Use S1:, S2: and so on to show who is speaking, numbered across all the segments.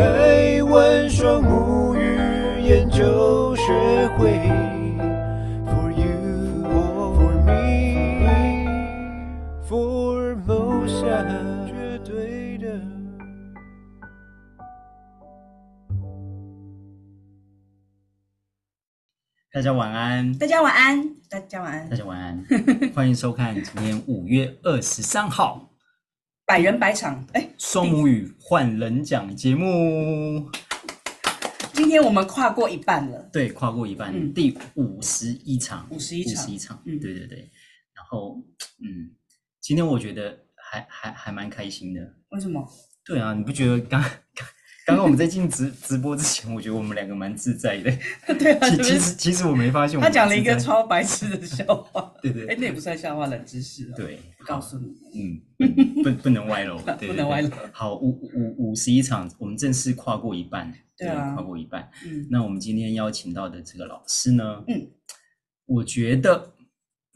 S1: 台湾双母语研究学会，For you or for me，Formosa 绝对的。
S2: 大家晚安，
S3: 大家晚安，大家晚安，
S2: 大家晚安，欢迎收看今天五月二十三号。
S3: 百人百场，哎，
S2: 双母语换人讲节目，
S3: 今天我们跨过一半了。
S2: 对，跨过一半，嗯、第五十一场，
S3: 五十一场，
S2: 五十一场，嗯，对对对。然后，嗯，今天我觉得还还还蛮开心的。
S3: 为什么？
S2: 对啊，你不觉得刚刚？刚刚我们在进直直播之前，我觉得我们两个蛮自在的。
S3: 对啊，
S2: 其实其实我没发现，
S3: 他讲了一个超白痴的笑话。
S2: 对对，
S3: 哎，那也不算笑话，冷知识。
S2: 对，
S3: 告诉你，
S2: 嗯，不不能歪楼，
S3: 不能歪楼。
S2: 好，五五五十一场，我们正式跨过一半。
S3: 对啊，
S2: 跨过一半。嗯，那我们今天邀请到的这个老师呢？嗯，我觉得，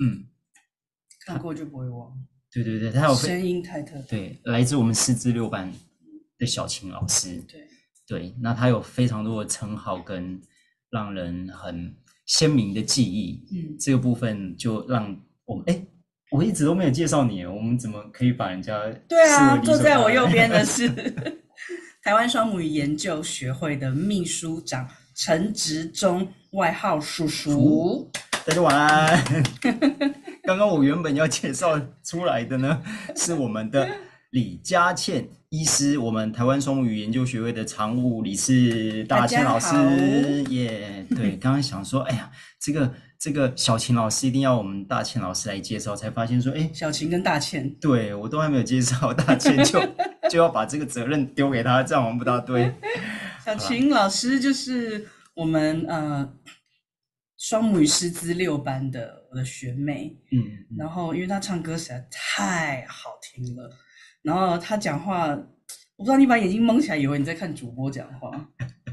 S2: 嗯，
S3: 看过就不会忘。
S2: 对对对，他有
S3: 声音太特别。
S2: 对，来自我们师资六班的小琴老师。
S3: 对。
S2: 对，那他有非常多的称号跟让人很鲜明的记忆，嗯，这个部分就让我们哎，我一直都没有介绍你，我们怎么可以把人家
S3: 对啊，坐在我右边的是 台湾双母语研究学会的秘书长陈植忠，外号叔叔。
S2: 大家晚安。刚刚我原本要介绍出来的呢，是我们的李佳倩。医师，我们台湾双母语研究学会的常务理事大倩老师耶。Yeah, 对，刚刚想说，哎呀，这个这个小琴老师一定要我们大倩老师来介绍，才发现说，哎，
S3: 小琴跟大倩，
S2: 对我都还没有介绍，大倩就 就要把这个责任丢给他，这样我们不大对。
S3: 小琴老师就是我们呃双母语师资六班的我的学妹，嗯，嗯，然后因为她唱歌实在太好听了。然后他讲话，我不知道你把眼睛蒙起来，以为你在看主播讲话，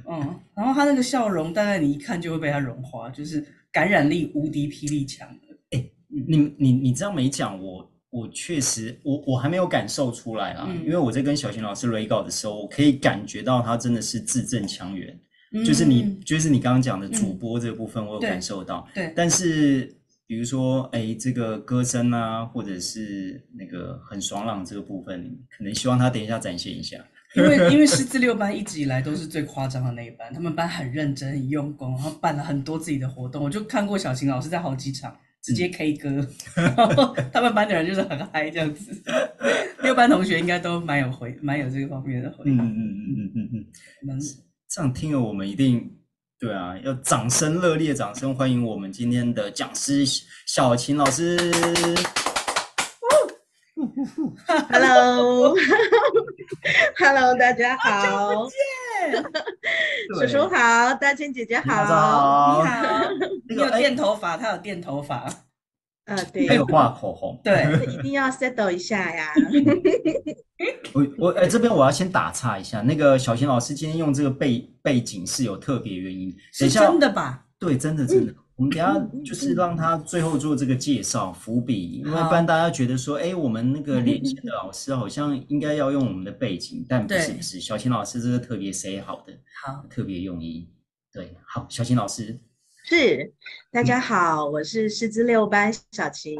S3: 嗯，然后他那个笑容，大概你一看就会被他融化，就是感染力无敌霹雳强的。
S2: 哎，你你你这样没讲，我我确实我我还没有感受出来啊，嗯、因为我在跟小琴老师雷稿的时候，我可以感觉到他真的是字正腔圆，嗯、就是你就是你刚刚讲的主播这个部分，我有感受到，
S3: 对，对
S2: 但是。比如说，哎，这个歌声啊，或者是那个很爽朗这个部分，可能希望他等一下展现一下。
S3: 因为 因为师资六班一直以来都是最夸张的那一班，他们班很认真、很用功，然后办了很多自己的活动。我就看过小琴老师在好几场直接 K 歌，嗯、然后他们班的人就是很嗨这样子。六班同学应该都蛮有回，蛮有这个方面的回应。嗯嗯嗯嗯嗯嗯。
S2: 嗯这样听了，我们一定。对啊，要掌声热烈掌声欢迎我们今天的讲师小琴老师。
S4: Hello，Hello，大家好，好久不见，叔叔好，大千姐姐好，你
S3: 好，你有电头发，他有电头发。
S4: 呃，对，
S2: 还有画口红，
S3: 对，
S4: 一定要 settle 一下呀。
S2: 我我哎，这边我要先打岔一下，那个小琴老师今天用这个背背景是有特别原因，
S3: 是真的吧？
S2: 对，真的真的。我们等下就是让他最后做这个介绍伏笔，因为一般大家觉得说，哎，我们那个 连线的老师好像应该要用我们的背景，但不是不是，小琴老师这个特别写好的，
S3: 好，
S2: 特别用意。对，好，小琴老师。
S4: 是，大家好，我是师资六班小琴。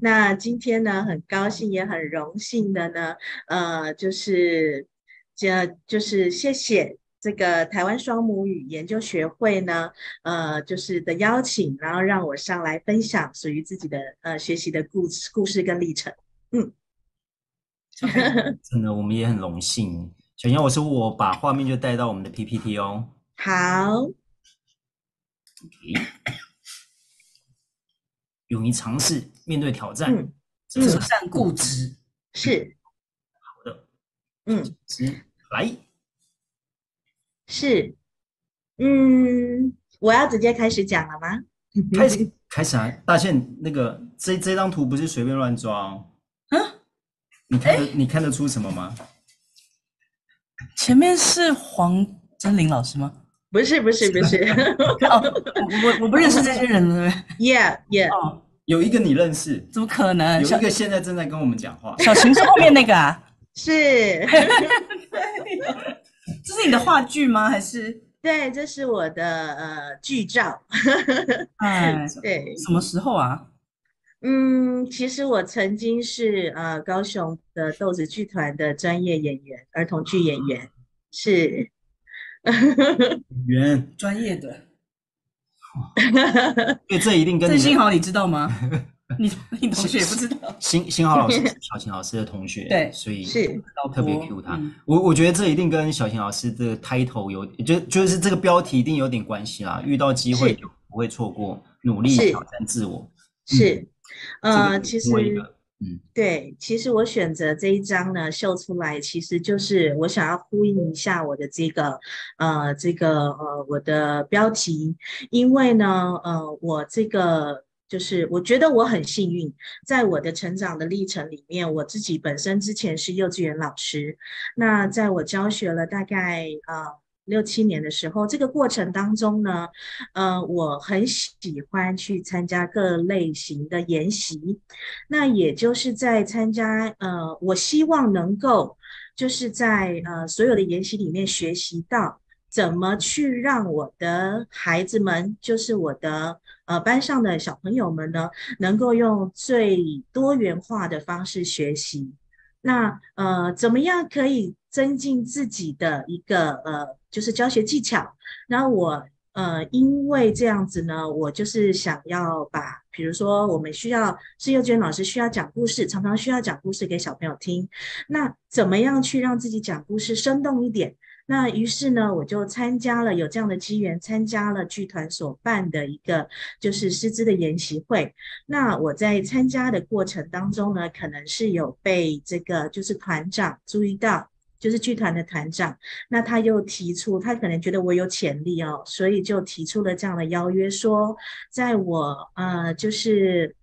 S4: 那今天呢，很高兴也很荣幸的呢，呃，就是，这就是谢谢这个台湾双母语研究学会呢，呃，就是的邀请，然后让我上来分享属于自己的呃学习的故事、故事跟历程。嗯，
S2: 真的，我们也很荣幸。小琴，我是我把画面就带到我们的 PPT 哦。
S4: 好。
S2: 勇于尝试，面对挑战，
S3: 嗯，择善固执，
S4: 是
S2: 好的。
S4: 嗯，
S2: 来，
S4: 是，嗯，我要直接开始讲了吗？
S2: 开始，开始啊！大倩，那个这这张图不是随便乱抓哦。啊？你看得、欸、你看得出什么吗？
S3: 前面是黄真玲老师吗？
S4: 不是不是不是，
S3: 哦，我我不认识这些人了。
S4: Yeah yeah，
S2: 有一个你认识？
S3: 怎么可能？
S2: 有一个现在正在跟我们讲话。
S3: 小琴是后面那个啊？
S4: 是，
S3: 这是是你的话剧吗？还是？
S4: 对，这是我的呃剧照。
S3: 哎，
S4: 对，
S3: 什么时候啊？
S4: 嗯，其实我曾经是呃高雄的豆子剧团的专业演员，儿童剧演员，是
S2: 演员
S3: 专业的。
S2: 对，这一定跟
S3: 郑幸豪你知道吗？你你同学也不知道。
S2: 幸幸豪老师是小秦老师的同学，
S3: 对，
S2: 所以
S4: 是
S2: 特别 Q 他。
S3: 嗯、
S2: 我我觉得这一定跟小秦老师的 title 有，就就是这个标题一定有点关系啦。遇到机会就不会错过，努力挑战自我。
S4: 是，嗯、其实，对，其实我选择这一张呢，秀出来，其实就是我想要呼应一下我的这个，呃，这个呃，我的标题，因为呢，呃，我这个。就是我觉得我很幸运，在我的成长的历程里面，我自己本身之前是幼稚园老师，那在我教学了大概呃六七年的时候，这个过程当中呢，呃，我很喜欢去参加各类型的研习，那也就是在参加呃，我希望能够就是在呃所有的研习里面学习到怎么去让我的孩子们，就是我的。呃，班上的小朋友们呢，能够用最多元化的方式学习。那呃，怎么样可以增进自己的一个呃，就是教学技巧？那我呃，因为这样子呢，我就是想要把，比如说我们需要是幼稚园老师需要讲故事，常常需要讲故事给小朋友听。那怎么样去让自己讲故事生动一点？那于是呢，我就参加了有这样的机缘，参加了剧团所办的一个就是师资的研习会。那我在参加的过程当中呢，可能是有被这个就是团长注意到，就是剧团的团长，那他又提出，他可能觉得我有潜力哦，所以就提出了这样的邀约，说在我呃就是。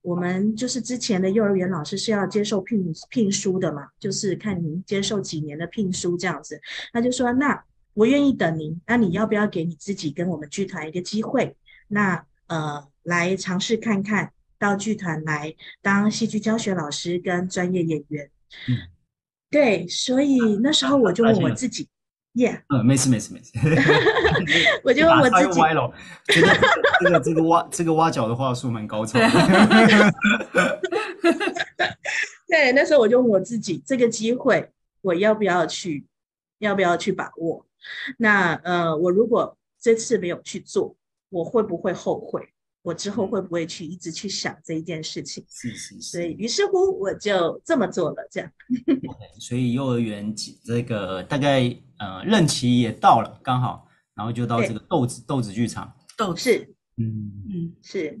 S4: 我们就是之前的幼儿园老师是要接受聘聘书的嘛，就是看您接受几年的聘书这样子。他就说：“那我愿意等您，那你要不要给你自己跟我们剧团一个机会？那呃，来尝试看看到剧团来当戏剧教学老师跟专业演员。”嗯，对，所以那时候我就问我自己。Yeah，
S2: 嗯，没事没事没事，
S4: 我就问我自己，
S2: 歪了，觉得这个这个挖这个挖角的话术蛮高超的。
S4: 对，那时候我就问我自己，这个机会我要不要去，要不要去把握？那呃，我如果这次没有去做，我会不会后悔？我之后会不会去一直去想这一件事情？
S2: 是是是。
S4: 所以于是乎我就这么做了，这样。
S2: Okay, 所以幼儿园这个大概呃任期也到了，刚好，然后就到这个豆子豆子剧场。
S4: 豆是，
S2: 嗯
S4: 嗯是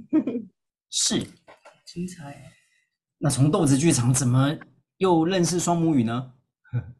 S2: 是，
S3: 精彩。
S2: 那从豆子剧场怎么又认识双母语呢？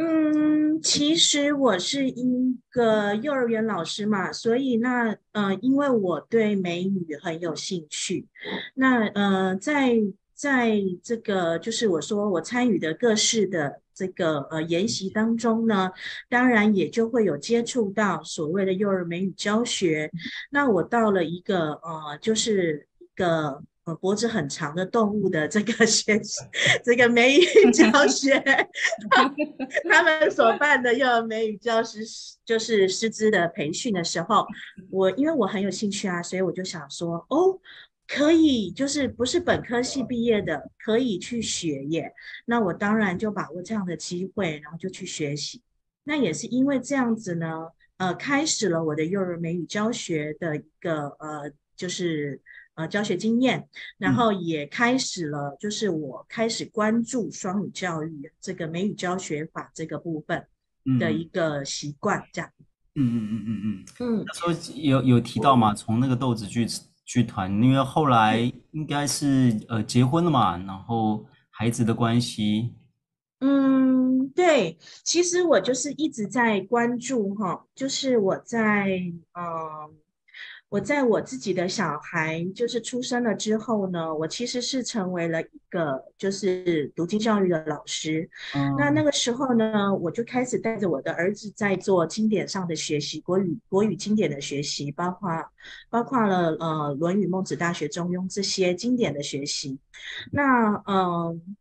S4: 嗯，其实我是一个幼儿园老师嘛，所以那呃，因为我对美语很有兴趣，那呃，在在这个就是我说我参与的各式的这个呃研习当中呢，当然也就会有接触到所谓的幼儿美语教学。那我到了一个呃，就是一个。脖子很长的动物的这个学习，这个美语教学，他们所办的幼儿美语教师就是师资的培训的时候，我因为我很有兴趣啊，所以我就想说，哦，可以，就是不是本科系毕业的，可以去学耶。那我当然就把握这样的机会，然后就去学习。那也是因为这样子呢，呃，开始了我的幼儿美语教学的一个呃，就是。呃，教学经验，然后也开始了，就是我开始关注双语教育这个美语教学法这个部分的一个习惯，这样。
S2: 嗯嗯嗯嗯嗯嗯。那时候有有提到嘛，从那个豆子剧剧团，因为后来应该是呃结婚了嘛，然后孩子的关系。
S4: 嗯，对，其实我就是一直在关注哈，就是我在嗯。呃我在我自己的小孩就是出生了之后呢，我其实是成为了一个就是读经教育的老师。嗯。那那个时候呢，我就开始带着我的儿子在做经典上的学习，国语国语经典的学习，包括包括了呃《论语》《孟子》《大学》《中庸》这些经典的学习。那嗯。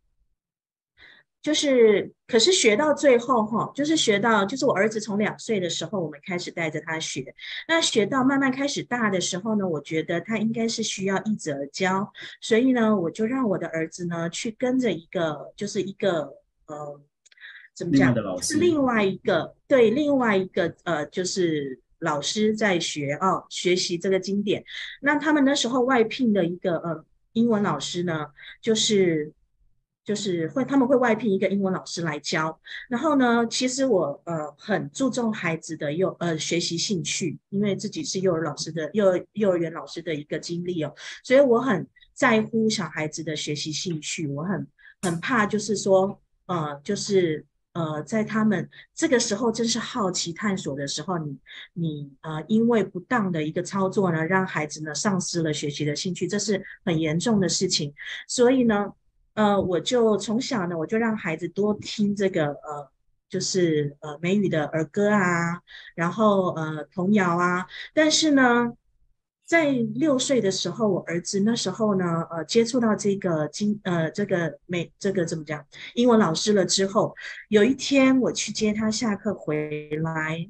S4: 就是，可是学到最后哈，就是学到，就是我儿子从两岁的时候，我们开始带着他学。那学到慢慢开始大的时候呢，我觉得他应该是需要一子而教，所以呢，我就让我的儿子呢去跟着一个，就是一个呃，怎么讲？是另外一个对，另外一个呃，就是老师在学哦，学习这个经典。那他们那时候外聘的一个呃英文老师呢，就是。就是会，他们会外聘一个英文老师来教。然后呢，其实我呃很注重孩子的幼呃学习兴趣，因为自己是幼儿老师的幼幼儿园老师的一个经历哦，所以我很在乎小孩子的学习兴趣。我很很怕，就是说呃，就是呃，在他们这个时候真是好奇探索的时候，你你呃因为不当的一个操作呢，让孩子呢丧失了学习的兴趣，这是很严重的事情。所以呢。呃，我就从小呢，我就让孩子多听这个呃，就是呃美语的儿歌啊，然后呃童谣啊。但是呢，在六岁的时候，我儿子那时候呢，呃接触到这个经呃这个美这个怎么讲英文老师了之后，有一天我去接他下课回来，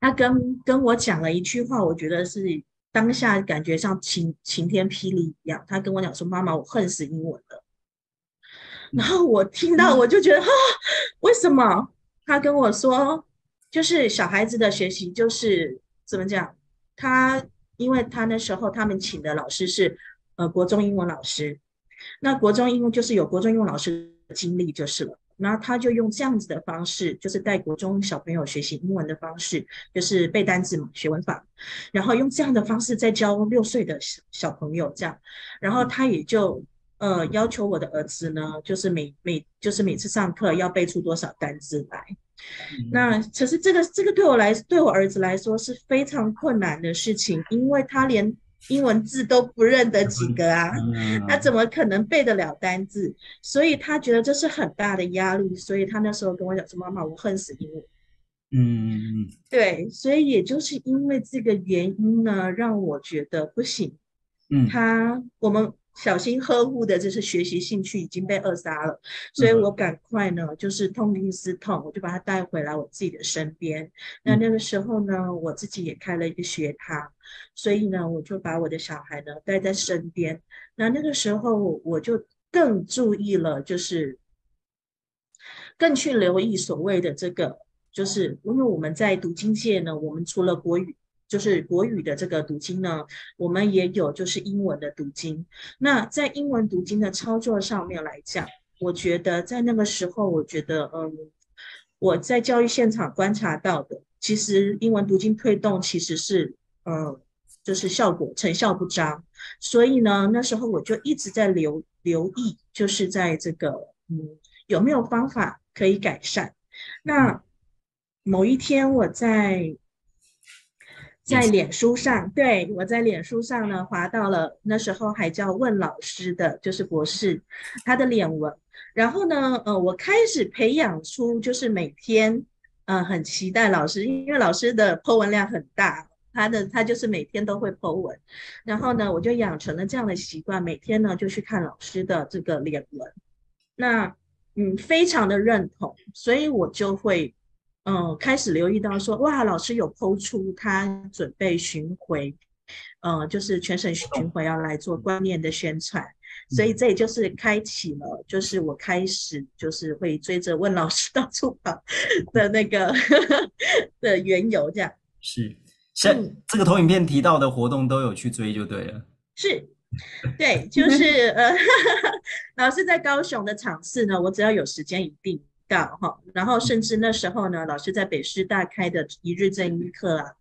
S4: 他跟跟我讲了一句话，我觉得是。当下感觉像晴晴天霹雳一样，他跟我讲说：“妈妈，我恨死英文了。”然后我听到我就觉得啊，为什么？他跟我说，就是小孩子的学习就是怎么讲？他因为他那时候他们请的老师是呃国中英文老师，那国中英文就是有国中英文老师的经历就是了。然后他就用这样子的方式，就是带国中小朋友学习英文的方式，就是背单词嘛，学文法。然后用这样的方式再教六岁的小小朋友这样，然后他也就呃要求我的儿子呢，就是每每就是每次上课要背出多少单字来。那其实这个这个对我来对我儿子来说是非常困难的事情，因为他连。英文字都不认得几个啊，他怎么可能背得了单字？所以他觉得这是很大的压力，所以他那时候跟我讲说：“妈妈，我恨死英文。”嗯，对，所以也就是因为这个原因呢，让我觉得不行。嗯，他我们。小心呵护的，就是学习兴趣已经被扼杀了，所以我赶快呢，就是痛定思痛，我就把他带回来我自己的身边。那那个时候呢，我自己也开了一个学堂，所以呢，我就把我的小孩呢带在身边。那那个时候我就更注意了，就是更去留意所谓的这个，就是因为我们在读经界呢，我们除了国语。就是国语的这个读经呢，我们也有就是英文的读经。那在英文读经的操作上面来讲，我觉得在那个时候，我觉得嗯，我在教育现场观察到的，其实英文读经推动其实是嗯，就是效果成效不彰。所以呢，那时候我就一直在留留意，就是在这个嗯，有没有方法可以改善。那某一天我在。在脸书上，对，我在脸书上呢，滑到了那时候还叫问老师的，就是博士他的脸文。然后呢，呃，我开始培养出就是每天，呃，很期待老师，因为老师的 po 文量很大，他的他就是每天都会 po 文。然后呢，我就养成了这样的习惯，每天呢就去看老师的这个脸文。那嗯，非常的认同，所以我就会。嗯，开始留意到说，哇，老师有 po 出他准备巡回，呃，就是全省巡回要来做观念的宣传，所以这也就是开启了，就是我开始就是会追着问老师 到处跑 的那个的缘由，这样。
S2: 是，像这个投影片提到的活动都有去追就对了。
S4: 是，对，就是呃，老师在高雄的场次呢，我只要有时间一定。到哈，然后甚至那时候呢，老师在北师大开的一日正一课啊，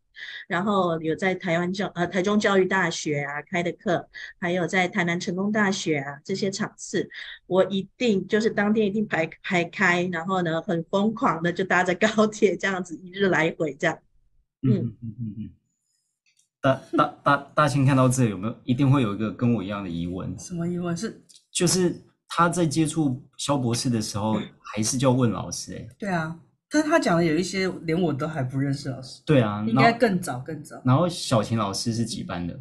S4: 然后有在台湾教呃台中教育大学啊开的课，还有在台南成功大学啊这些场次，我一定就是当天一定排排开，然后呢很疯狂的就搭着高铁这样子一日来回这样。嗯嗯嗯嗯。
S2: 大大大大清看到这有没有一定会有一个跟我一样的疑问？
S3: 什么疑问？是
S2: 就是他在接触肖博士的时候。还是叫问老师哎、欸，
S3: 对啊，但他讲的有一些连我都还不认识老师。
S2: 对啊，
S3: 应该更早更早。
S2: 然后小琴老师是几班的？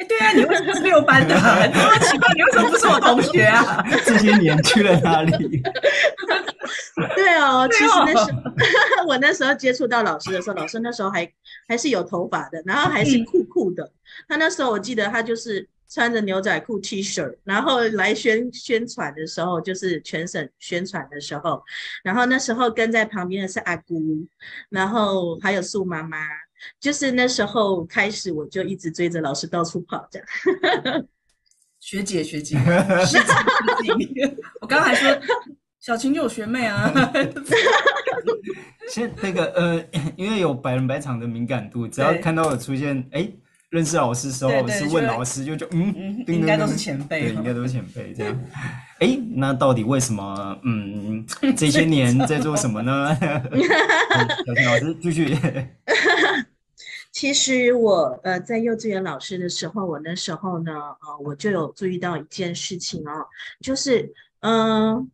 S3: 哎，对啊，你为什么是六班的？很多奇怪，你为什么不是我同学啊？
S2: 这些年去了哪里？
S4: 对哦，其实那时候我那时候接触到老师的时候，老师那时候还还是有头发的，然后还是酷酷的。他那时候我记得他就是穿着牛仔裤 T 恤，然后来宣宣传的时候，就是全省宣传的时候，然后那时候跟在旁边的是阿姑，然后还有素妈妈，就是那时候开始我就一直追着老师到处跑，这样。
S3: 学姐学姐，学姐 学姐，我刚刚还说。小琴就有学妹啊，
S2: 先那个呃，因为有百人百场的敏感度，只要看到有出现哎认识老师的时候是问老师就就嗯，
S3: 应该都是前辈，
S2: 对，应该都是前辈这样。哎，那到底为什么嗯这些年在做什么呢？小琴老师继续。
S4: 其实我呃在幼稚园老师的时候，我那时候呢呃我就有注意到一件事情哦，就是嗯。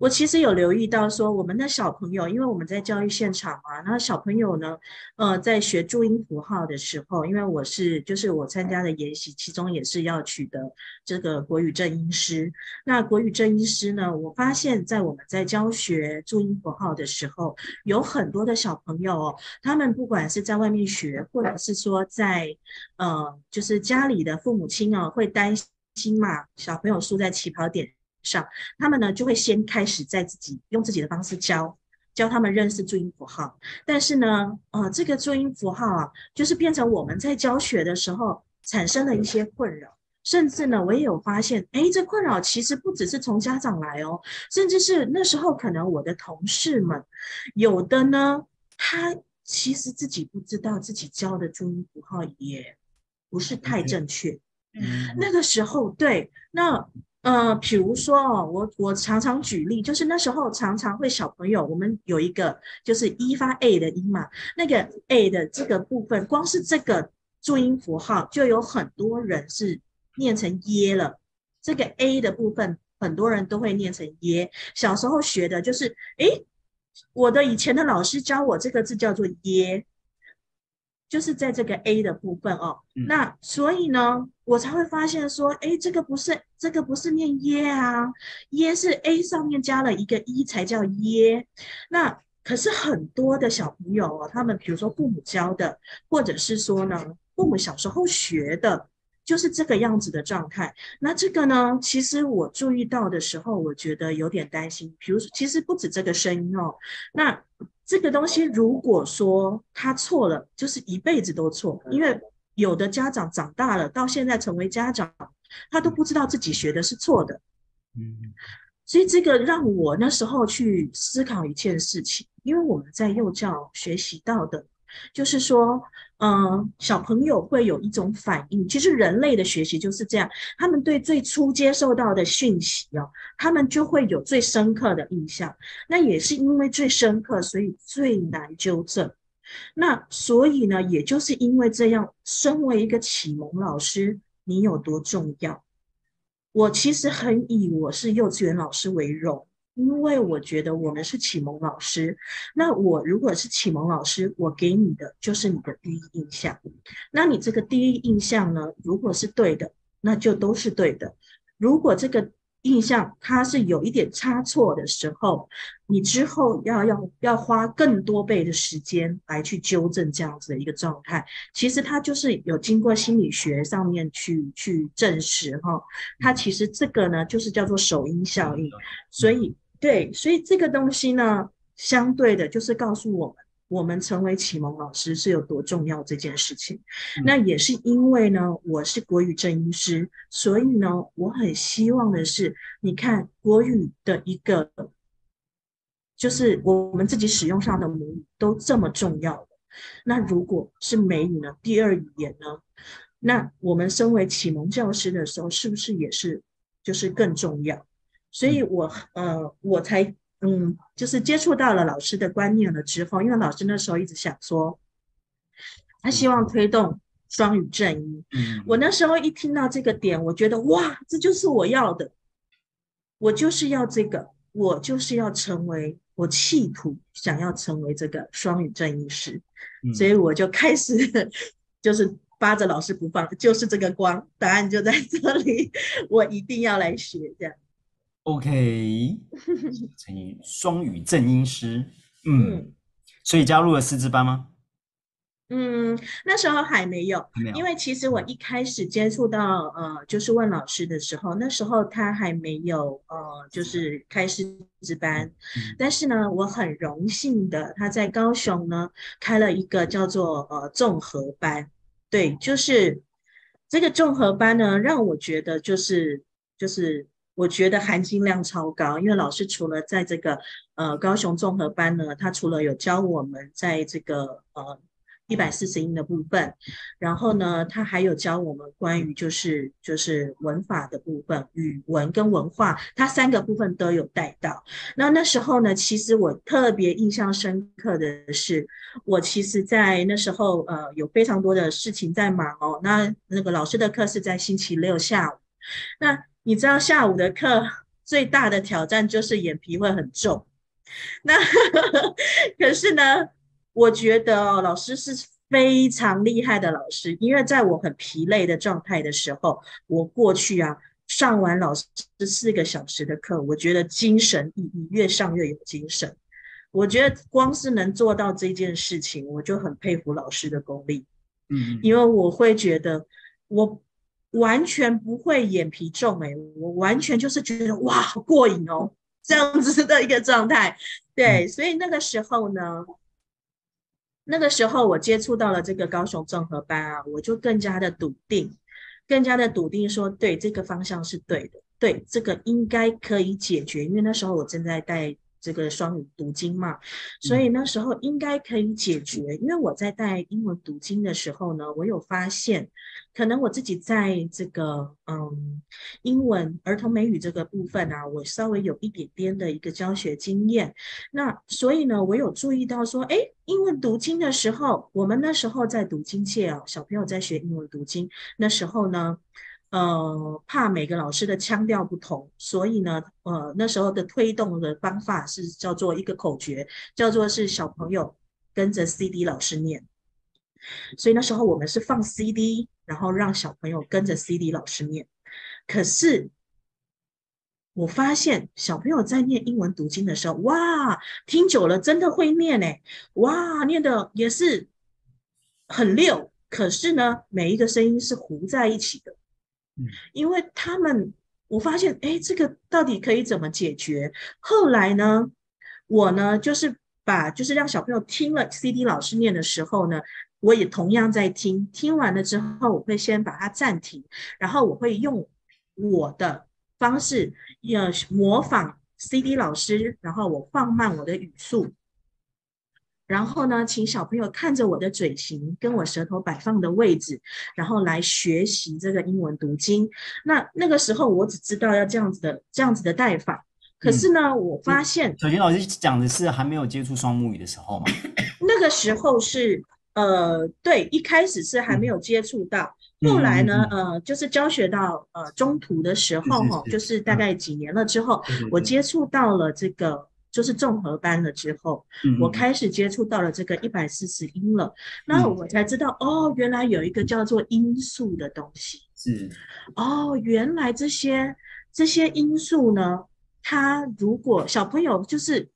S4: 我其实有留意到说，我们的小朋友，因为我们在教育现场嘛，那小朋友呢，呃，在学注音符号的时候，因为我是就是我参加的研习，其中也是要取得这个国语正音师。那国语正音师呢，我发现，在我们在教学注音符号的时候，有很多的小朋友哦，他们不管是在外面学，或者是说在呃，就是家里的父母亲啊，会担心嘛，小朋友输在起跑点上，他们呢就会先开始在自己用自己的方式教教他们认识注音符号，但是呢，呃，这个注音符号啊，就是变成我们在教学的时候产生了一些困扰，甚至呢，我也有发现，哎，这困扰其实不只是从家长来哦，甚至是那时候可能我的同事们有的呢，他其实自己不知道自己教的注音符号也不是太正确，嗯，那个时候对那。呃，比如说哦，我我常常举例，就是那时候常常会小朋友，我们有一个就是一发 A 的音嘛，那个 A 的这个部分，光是这个注音符号就有很多人是念成耶了。这个 A 的部分，很多人都会念成耶。小时候学的就是，诶，我的以前的老师教我这个字叫做耶。就是在这个 A 的部分哦，嗯、那所以呢，我才会发现说，哎，这个不是这个不是念耶啊，耶是 A 上面加了一个一才叫耶。那可是很多的小朋友哦，他们比如说父母教的，或者是说呢，父母小时候学的，就是这个样子的状态。那这个呢，其实我注意到的时候，我觉得有点担心。比如说，其实不止这个声音哦，那。这个东西如果说他错了，就是一辈子都错。因为有的家长长大了，到现在成为家长，他都不知道自己学的是错的。嗯，所以这个让我那时候去思考一件事情，因为我们在幼教学习到的。就是说，嗯，小朋友会有一种反应。其实人类的学习就是这样，他们对最初接受到的讯息哦，他们就会有最深刻的印象。那也是因为最深刻，所以最难纠正。那所以呢，也就是因为这样，身为一个启蒙老师，你有多重要？我其实很以我是幼稚园老师为荣。因为我觉得我们是启蒙老师，那我如果是启蒙老师，我给你的就是你的第一印象。那你这个第一印象呢，如果是对的，那就都是对的。如果这个印象它是有一点差错的时候，你之后要要要花更多倍的时间来去纠正这样子的一个状态。其实它就是有经过心理学上面去去证实哈，它其实这个呢就是叫做首因效应，所以。对，所以这个东西呢，相对的，就是告诉我们，我们成为启蒙老师是有多重要这件事情。嗯、那也是因为呢，我是国语正音师，所以呢，我很希望的是，你看国语的一个，就是我们自己使用上的母语都这么重要的，那如果是美语呢，第二语言呢，那我们身为启蒙教师的时候，是不是也是就是更重要？所以我，我呃，我才嗯，就是接触到了老师的观念了之后，因为老师那时候一直想说，他希望推动双语正音。嗯，我那时候一听到这个点，我觉得哇，这就是我要的，我就是要这个，我就是要成为，我企图想要成为这个双语正音师，所以我就开始 就是扒着老师不放，就是这个光，答案就在这里，我一定要来学这样。
S2: OK，成语双语正音师，嗯，嗯，所以加入了师资班吗？
S4: 嗯，那时候还没有，
S2: 没有，
S4: 因为其实我一开始接触到呃，就是问老师的时候，那时候他还没有呃，就是开师资班，嗯，但是呢，我很荣幸的，他在高雄呢开了一个叫做呃综合班，对，就是这个综合班呢，让我觉得就是就是我觉得含金量超高，因为老师除了在这个呃高雄综合班呢，他除了有教我们在这个呃。一百四十音的部分，然后呢，他还有教我们关于就是就是文法的部分，语文跟文化，他三个部分都有带到。那那时候呢，其实我特别印象深刻的是，我其实在那时候呃有非常多的事情在忙哦。那那个老师的课是在星期六下午，那你知道下午的课最大的挑战就是眼皮会很重，那 可是呢。我觉得哦，老师是非常厉害的老师，因为在我很疲累的状态的时候，我过去啊上完老师四个小时的课，我觉得精神奕奕，越上越有精神。我觉得光是能做到这件事情，我就很佩服老师的功力。嗯，因为我会觉得我完全不会眼皮重诶、欸，我完全就是觉得哇，好过瘾哦，这样子的一个状态。对，所以那个时候呢。那个时候我接触到了这个高雄综合班啊，我就更加的笃定，更加的笃定说，对，这个方向是对的，对，这个应该可以解决，因为那时候我正在带。这个双语读经嘛，所以那时候应该可以解决。因为我在带英文读经的时候呢，我有发现，可能我自己在这个嗯英文儿童美语这个部分啊，我稍微有一点点的一个教学经验。那所以呢，我有注意到说，哎，英文读经的时候，我们那时候在读经界啊，小朋友在学英文读经，那时候呢。呃，怕每个老师的腔调不同，所以呢，呃，那时候的推动的方法是叫做一个口诀，叫做是小朋友跟着 CD 老师念。所以那时候我们是放 CD，然后让小朋友跟着 CD 老师念。可是我发现小朋友在念英文读经的时候，哇，听久了真的会念诶，哇，念的也是很溜。可是呢，每一个声音是糊在一起的。因为他们，我发现，哎，这个到底可以怎么解决？后来呢，我呢，就是把，就是让小朋友听了 CD 老师念的时候呢，我也同样在听，听完了之后，我会先把它暂停，然后我会用我的方式，呃，模仿 CD 老师，然后我放慢我的语速。然后呢，请小朋友看着我的嘴型跟我舌头摆放的位置，然后来学习这个英文读经。那那个时候我只知道要这样子的这样子的带法，可是呢，嗯、我发现
S2: 小琴老师讲的是还没有接触双母语的时候吗？
S4: 那个时候是呃，对，一开始是还没有接触到，嗯、后来呢，呃，就是教学到呃中途的时候哈，就是大概几年了之后，嗯、我接触到了这个。就是综合班了之后，嗯、我开始接触到了这个一百四十音了，那、嗯、我才知道哦，原来有一个叫做音素的东西。
S2: 是。
S4: 哦，原来这些这些音素呢，它如果小朋友就是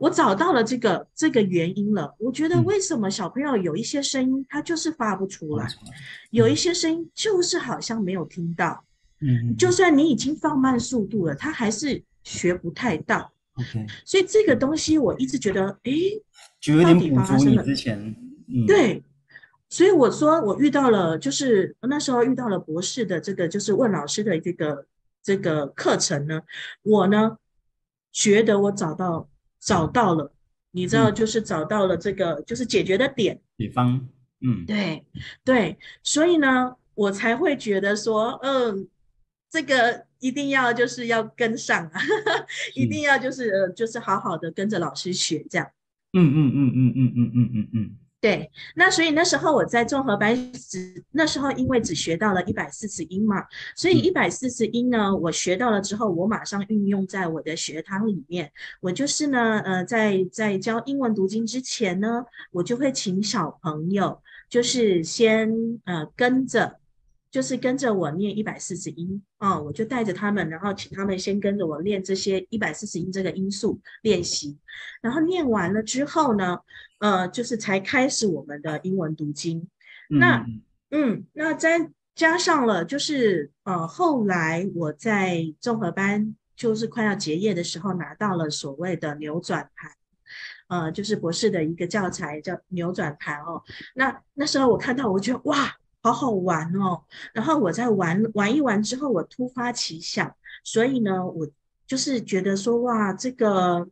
S4: 我找到了这个这个原因了，我觉得为什么小朋友有一些声音他就是发不出来，嗯、有一些声音就是好像没有听到，嗯，就算你已经放慢速度了，他还是学不太到。
S2: OK，
S4: 所以这个东西我一直觉得，哎，
S2: 就有点补足你之前，嗯，
S4: 对，所以我说我遇到了，就是那时候遇到了博士的这个，就是问老师的这个这个课程呢，我呢觉得我找到找到了，你知道，就是找到了这个、嗯、就是解决的点，
S2: 比方，嗯，
S4: 对对，所以呢，我才会觉得说，嗯，这个。一定要就是要跟上啊，一定要就是呃就是好好的跟着老师学这样。
S2: 嗯嗯嗯嗯嗯嗯嗯嗯嗯。
S4: 对，那所以那时候我在综合班只那时候因为只学到了一百四十音嘛，所以一百四十音呢，我学到了之后，我马上运用在我的学堂里面。我就是呢，呃，在在教英文读经之前呢，我就会请小朋友，就是先呃跟着。就是跟着我念一百四十音啊、哦，我就带着他们，然后请他们先跟着我练这些一百四十音这个音素练习，然后念完了之后呢，呃，就是才开始我们的英文读经。嗯那嗯，那再加上了，就是呃，后来我在综合班就是快要结业的时候，拿到了所谓的扭转盘，呃，就是博士的一个教材叫扭转盘哦。那那时候我看到，我觉得哇。好好玩哦！然后我在玩玩一玩之后，我突发奇想，所以呢，我就是觉得说，哇，这个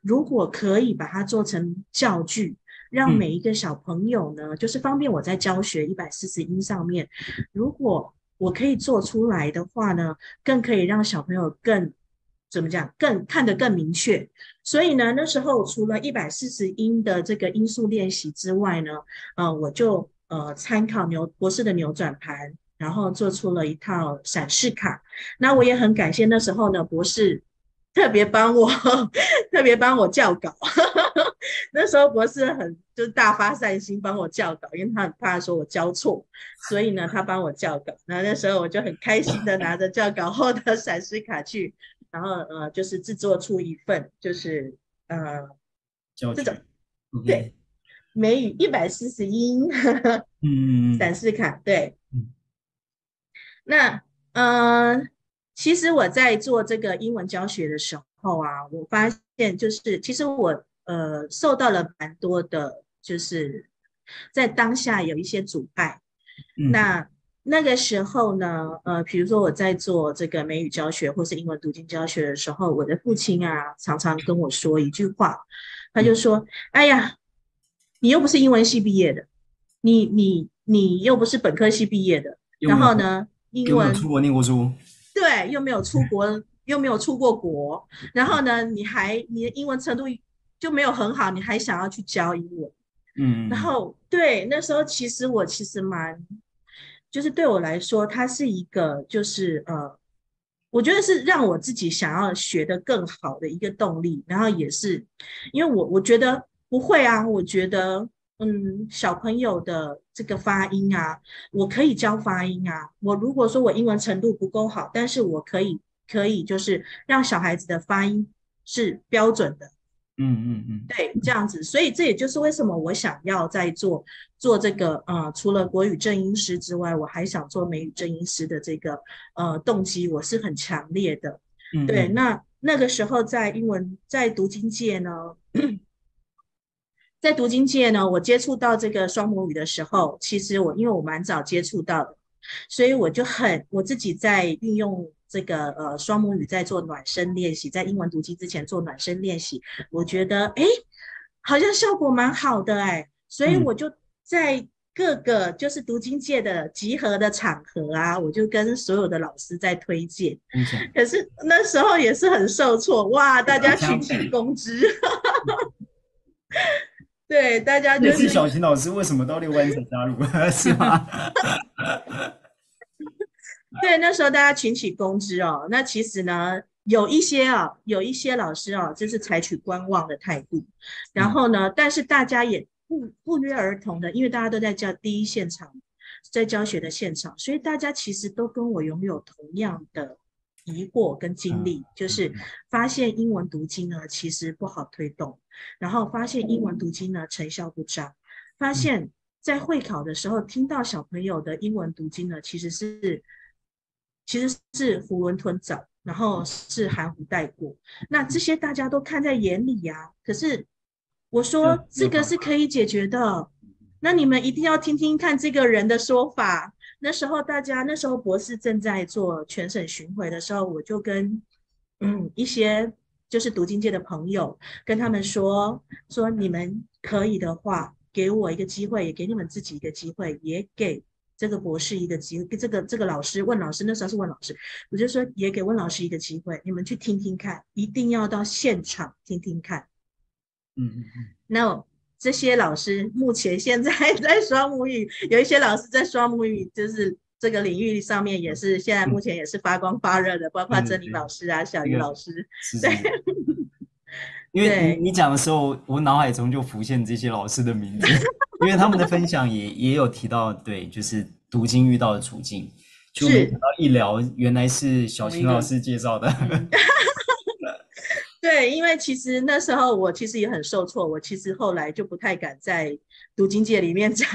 S4: 如果可以把它做成教具，让每一个小朋友呢，嗯、就是方便我在教学一百四十音上面，如果我可以做出来的话呢，更可以让小朋友更怎么讲，更看得更明确。所以呢，那时候除了一百四十音的这个音素练习之外呢，呃，我就。呃，参考牛博士的扭转盘，然后做出了一套闪示卡。那我也很感谢那时候呢，博士特别帮我，特别帮我校稿。那时候博士很就是大发善心帮我校稿，因为他很怕说我教错，所以呢，他帮我校稿。那那时候我就很开心的拿着校稿后的闪示卡去，然后呃，就是制作出一份，就是呃，这种对。美语一百四十音，嗯，展示卡对，嗯，那呃，其实我在做这个英文教学的时候啊，我发现就是其实我呃受到了蛮多的，就是在当下有一些阻碍。嗯、那那个时候呢，呃，比如说我在做这个美语教学或是英文读经教学的时候，我的父亲啊常常跟我说一句话，他就说：“嗯、哎呀。”你又不是英文系毕业的，你你你又不是本科系毕业的，然后呢，英文
S2: 出国念过书，
S4: 对，又没有出国，又没有出过国，然后呢，你还你的英文程度就没有很好，你还想要去教英文，嗯，然后对，那时候其实我其实蛮，就是对我来说，它是一个就是呃，我觉得是让我自己想要学得更好的一个动力，然后也是因为我我觉得。不会啊，我觉得，嗯，小朋友的这个发音啊，我可以教发音啊。我如果说我英文程度不够好，但是我可以，可以就是让小孩子的发音是标准的。嗯嗯嗯，对，这样子。所以这也就是为什么我想要在做做这个，呃，除了国语正音师之外，我还想做美语正音师的这个，呃，动机我是很强烈的。嗯，对，那那个时候在英文在读经界呢。在读经界呢，我接触到这个双母语的时候，其实我因为我蛮早接触到的，所以我就很我自己在运用这个呃双母语在做暖身练习，在英文读经之前做暖身练习，我觉得哎，好像效果蛮好的哎，所以我就在各个就是读经界的集合的场合啊，我就跟所有的老师在推荐，可是那时候也是很受挫，哇，大家群起攻之。对，大家就是
S2: 小琴老师为什么到六班才加入，是吗？
S4: 对，那时候大家群起攻之哦。那其实呢，有一些啊，有一些老师啊，就是采取观望的态度。然后呢，但是大家也不不约而同的，因为大家都在教第一现场，在教学的现场，所以大家其实都跟我拥有同样的疑惑跟经历，就是发现英文读经呢，其实不好推动。然后发现英文读经呢成效不彰，发现在会考的时候听到小朋友的英文读经呢，其实是其实是囫囵吞枣，然后是含糊带过。那这些大家都看在眼里呀。可是我说这个是可以解决的，那你们一定要听听看这个人的说法。那时候大家那时候博士正在做全省巡回的时候，我就跟嗯一些。就是读经界的朋友，跟他们说说，你们可以的话，给我一个机会，也给你们自己一个机会，也给这个博士一个机会，给这个这个老师问老师，那时候是问老师，我就说也给问老师一个机会，你们去听听看，一定要到现场听听看。嗯嗯嗯。那这些老师目前现在 在双母语，有一些老师在双母语就是这个领域上面也是现在目前也是发光发热的，包括珍妮老师啊、小鱼老师，对。
S2: 因为你你讲的时候，我脑海中就浮现这些老师的名字，因为他们的分享也也有提到，对，就是读经遇到的处境。就没想到一聊，原来是小琴老师介绍的。
S4: 对，因为其实那时候我其实也很受挫，我其实后来就不太敢在读经界里面 讲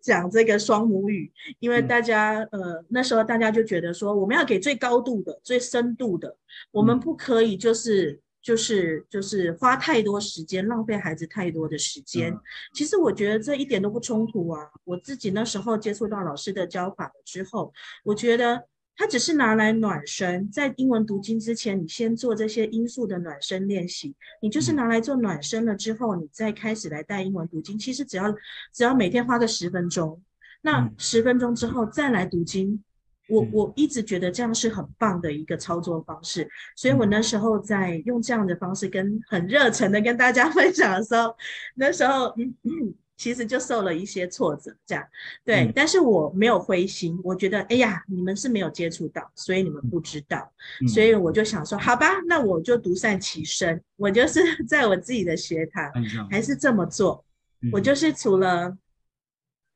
S4: 讲这个双母语，因为大家、嗯、呃那时候大家就觉得说，我们要给最高度的、最深度的，我们不可以就是。就是就是花太多时间，浪费孩子太多的时间。嗯。其实我觉得这一点都不冲突啊。我自己那时候接触到老师的教法了之后，我觉得他只是拿来暖身，在英文读经之前，你先做这些音素的暖身练习。你就是拿来做暖身了之后，你再开始来带英文读经。其实只要只要每天花个十分钟，那十分钟之后再来读经。我我一直觉得这样是很棒的一个操作方式，所以我那时候在用这样的方式跟很热忱的跟大家分享的时候，那时候嗯嗯，其实就受了一些挫折，这样对、嗯，但是我没有灰心，我觉得哎呀，你们是没有接触到，所以你们不知道，嗯、所以我就想说，好吧，那我就独善其身，我就是 在我自己的学堂还是这么做，嗯、我就是除了。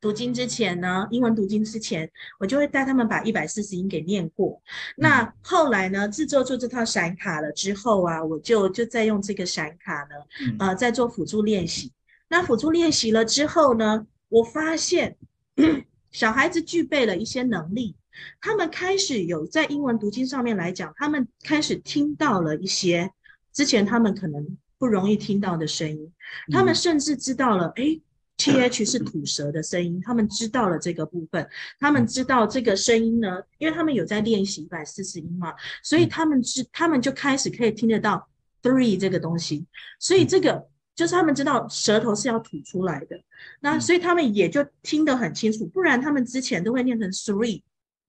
S4: 读经之前呢，英文读经之前，我就会带他们把一百四十音给念过。那后来呢，制作出这套闪卡了之后啊，我就就再用这个闪卡呢，呃，在做辅助练习。那辅助练习了之后呢，我发现 小孩子具备了一些能力，他们开始有在英文读经上面来讲，他们开始听到了一些之前他们可能不容易听到的声音，他们甚至知道了，诶 T H 是吐舌的声音，他们知道了这个部分，他们知道这个声音呢，因为他们有在练习一百四十音嘛，所以他们知，他们就开始可以听得到 three 这个东西，所以这个就是他们知道舌头是要吐出来的，那所以他们也就听得很清楚，不然他们之前都会念成 three，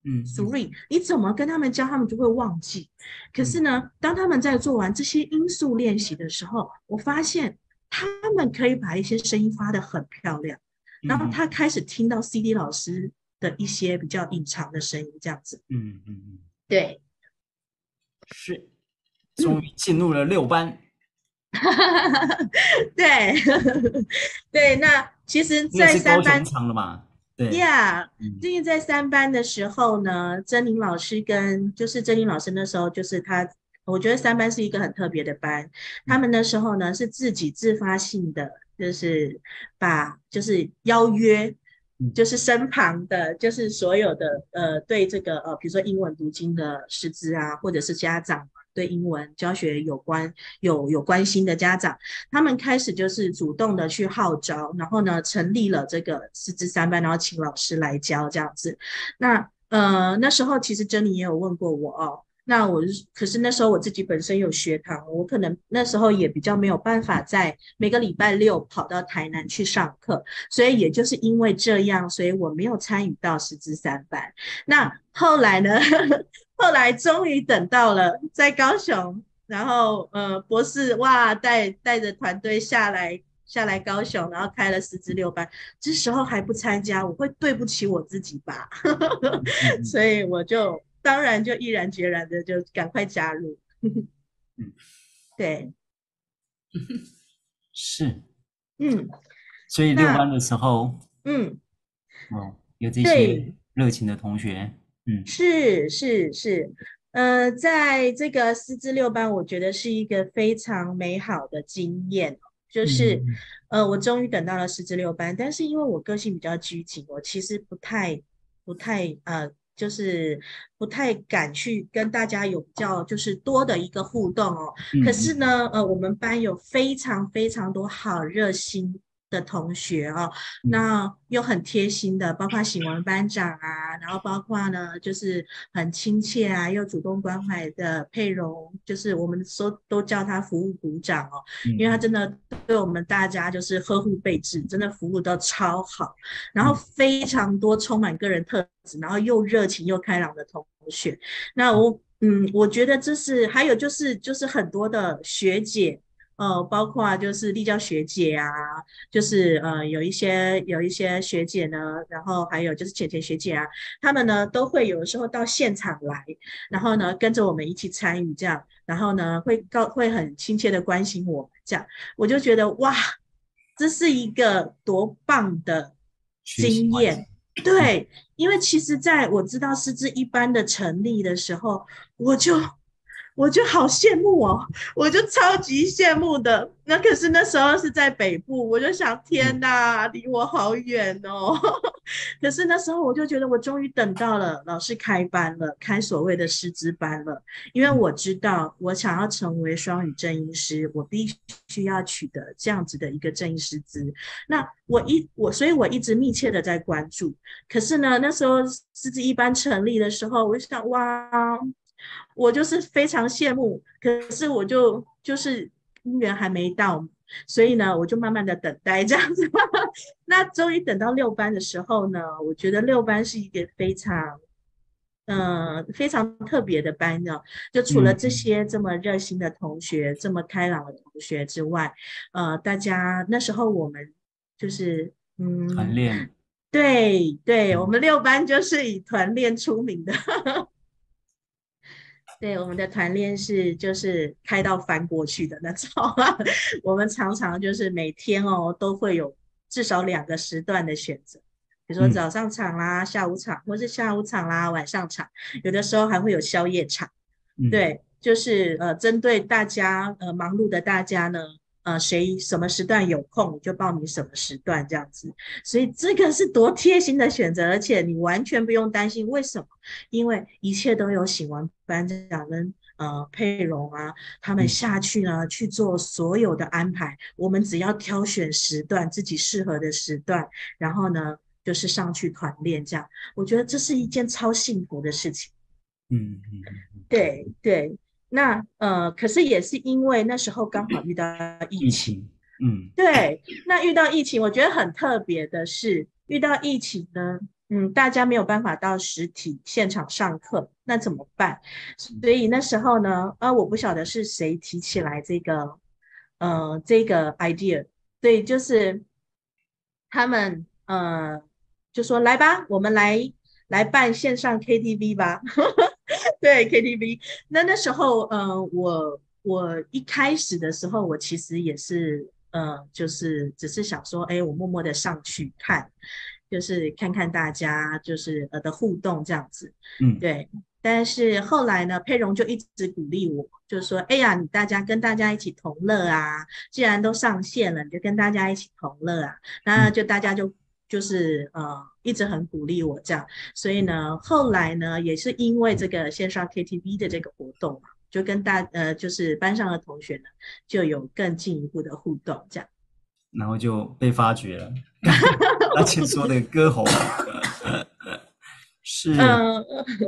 S4: 嗯，three，你怎么跟他们教，他们就会忘记。可是呢，当他们在做完这些音素练习的时候，我发现。他们可以把一些声音发得很漂亮，然后他开始听到 CD 老师的一些比较隐藏的声音，这样子。
S2: 嗯嗯嗯，
S4: 对，
S2: 是，终于进入了六班。
S4: 嗯、对 对，那其实，在三班
S2: 了嘛？对
S4: 呀，最近在三班的时候呢，珍妮老师跟就是珍妮老师那时候就是他。我觉得三班是一个很特别的班，他们那时候呢是自己自发性的，就是把就是邀约，就是身旁的，就是所有的呃对这个呃比如说英文读经的师资啊，或者是家长对英文教学有关有有关心的家长，他们开始就是主动的去号召，然后呢成立了这个师资三班，然后请老师来教这样子。那呃那时候其实珍妮也有问过我哦。那我可是那时候我自己本身有学堂，我可能那时候也比较没有办法在每个礼拜六跑到台南去上课，所以也就是因为这样，所以我没有参与到师资三班。那后来呢？后来终于等到了在高雄，然后呃博士哇带带着团队下来下来高雄，然后开了师资六班，这时候还不参加，我会对不起我自己吧？所以我就。当然，就毅然决然的就赶快加入。
S2: 嗯，
S4: 对，
S2: 是，
S4: 嗯，
S2: 所以六班的时候，
S4: 嗯，
S2: 哦，有这些热情的同学，嗯，
S4: 是是是，呃，在这个师资六班，我觉得是一个非常美好的经验，就是，嗯、呃，我终于等到了师资六班，但是因为我个性比较拘谨，我其实不太不太呃。就是不太敢去跟大家有比较就是多的一个互动哦。嗯、可是呢，呃，我们班有非常非常多好热心的同学哦，那又很贴心的，包括喜文班长啊，然后包括呢，就是很亲切啊，又主动关怀的佩蓉，就是我们说都叫他服务股长哦，因为他真的对我们大家就是呵护备至，真的服务都超好，然后非常多充满个人特质，然后又热情又开朗的同学，那我嗯，我觉得这是还有就是就是很多的学姐。呃，包括就是立教学姐啊，就是呃有一些有一些学姐呢，然后还有就是浅浅学姐啊，他们呢都会有的时候到现场来，然后呢跟着我们一起参与这样，然后呢会告会很亲切的关心我这样，我就觉得哇，这是一个多棒的经验，对，因为其实在我知道师资一班的成立的时候，我就。我就好羡慕哦，我就超级羡慕的。那可是那时候是在北部，我就想，天哪，离我好远哦。可是那时候我就觉得，我终于等到了老师开班了，开所谓的师资班了。因为我知道，我想要成为双语正音师，我必须要取得这样子的一个正音师资。那我一我，所以我一直密切的在关注。可是呢，那时候师资一班成立的时候，我就想，哇。我就是非常羡慕，可是我就就是姻缘还没到，所以呢，我就慢慢的等待这样子。那终于等到六班的时候呢，我觉得六班是一个非常，嗯、呃，非常特别的班呢。就除了这些这么热心的同学、嗯、这么开朗的同学之外，呃，大家那时候我们就是嗯，
S2: 团练，
S4: 对对，我们六班就是以团练出名的。对，我们的团练是就是开到翻过去的那种，我们常常就是每天哦都会有至少两个时段的选择，比如说早上场啦、嗯、下午场，或是下午场啦、晚上场，有的时候还会有宵夜场。嗯、对，就是呃针对大家呃忙碌的大家呢。呃，谁什么时段有空，你就报名什么时段这样子，所以这个是多贴心的选择，而且你完全不用担心。为什么？因为一切都有醒王班长跟呃佩蓉啊，他们下去呢去做所有的安排，我们只要挑选时段自己适合的时段，然后呢就是上去团练这样。我觉得这是一件超幸福的事情。
S2: 嗯嗯，
S4: 对对。那呃，可是也是因为那时候刚好遇到疫情，
S2: 嗯，
S4: 对。那遇到疫情，我觉得很特别的是，遇到疫情呢，嗯，大家没有办法到实体现场上课，那怎么办？所以那时候呢，啊，我不晓得是谁提起来这个，呃，这个 idea，对，就是他们呃，就说来吧，我们来来办线上 KTV 吧。对 KTV，那那时候，呃，我我一开始的时候，我其实也是，呃，就是只是想说，哎，我默默的上去看，就是看看大家就是呃的互动这样子，
S2: 嗯，
S4: 对。但是后来呢，佩蓉就一直鼓励我，就是说，哎呀，你大家跟大家一起同乐啊，既然都上线了，你就跟大家一起同乐啊，那就大家就。就是呃，一直很鼓励我这样，所以呢，后来呢，也是因为这个线上 KTV 的这个活动嘛，就跟大呃，就是班上的同学呢，就有更进一步的互动这样，
S2: 然后就被发掘了，而且说的歌喉。是，
S4: 嗯，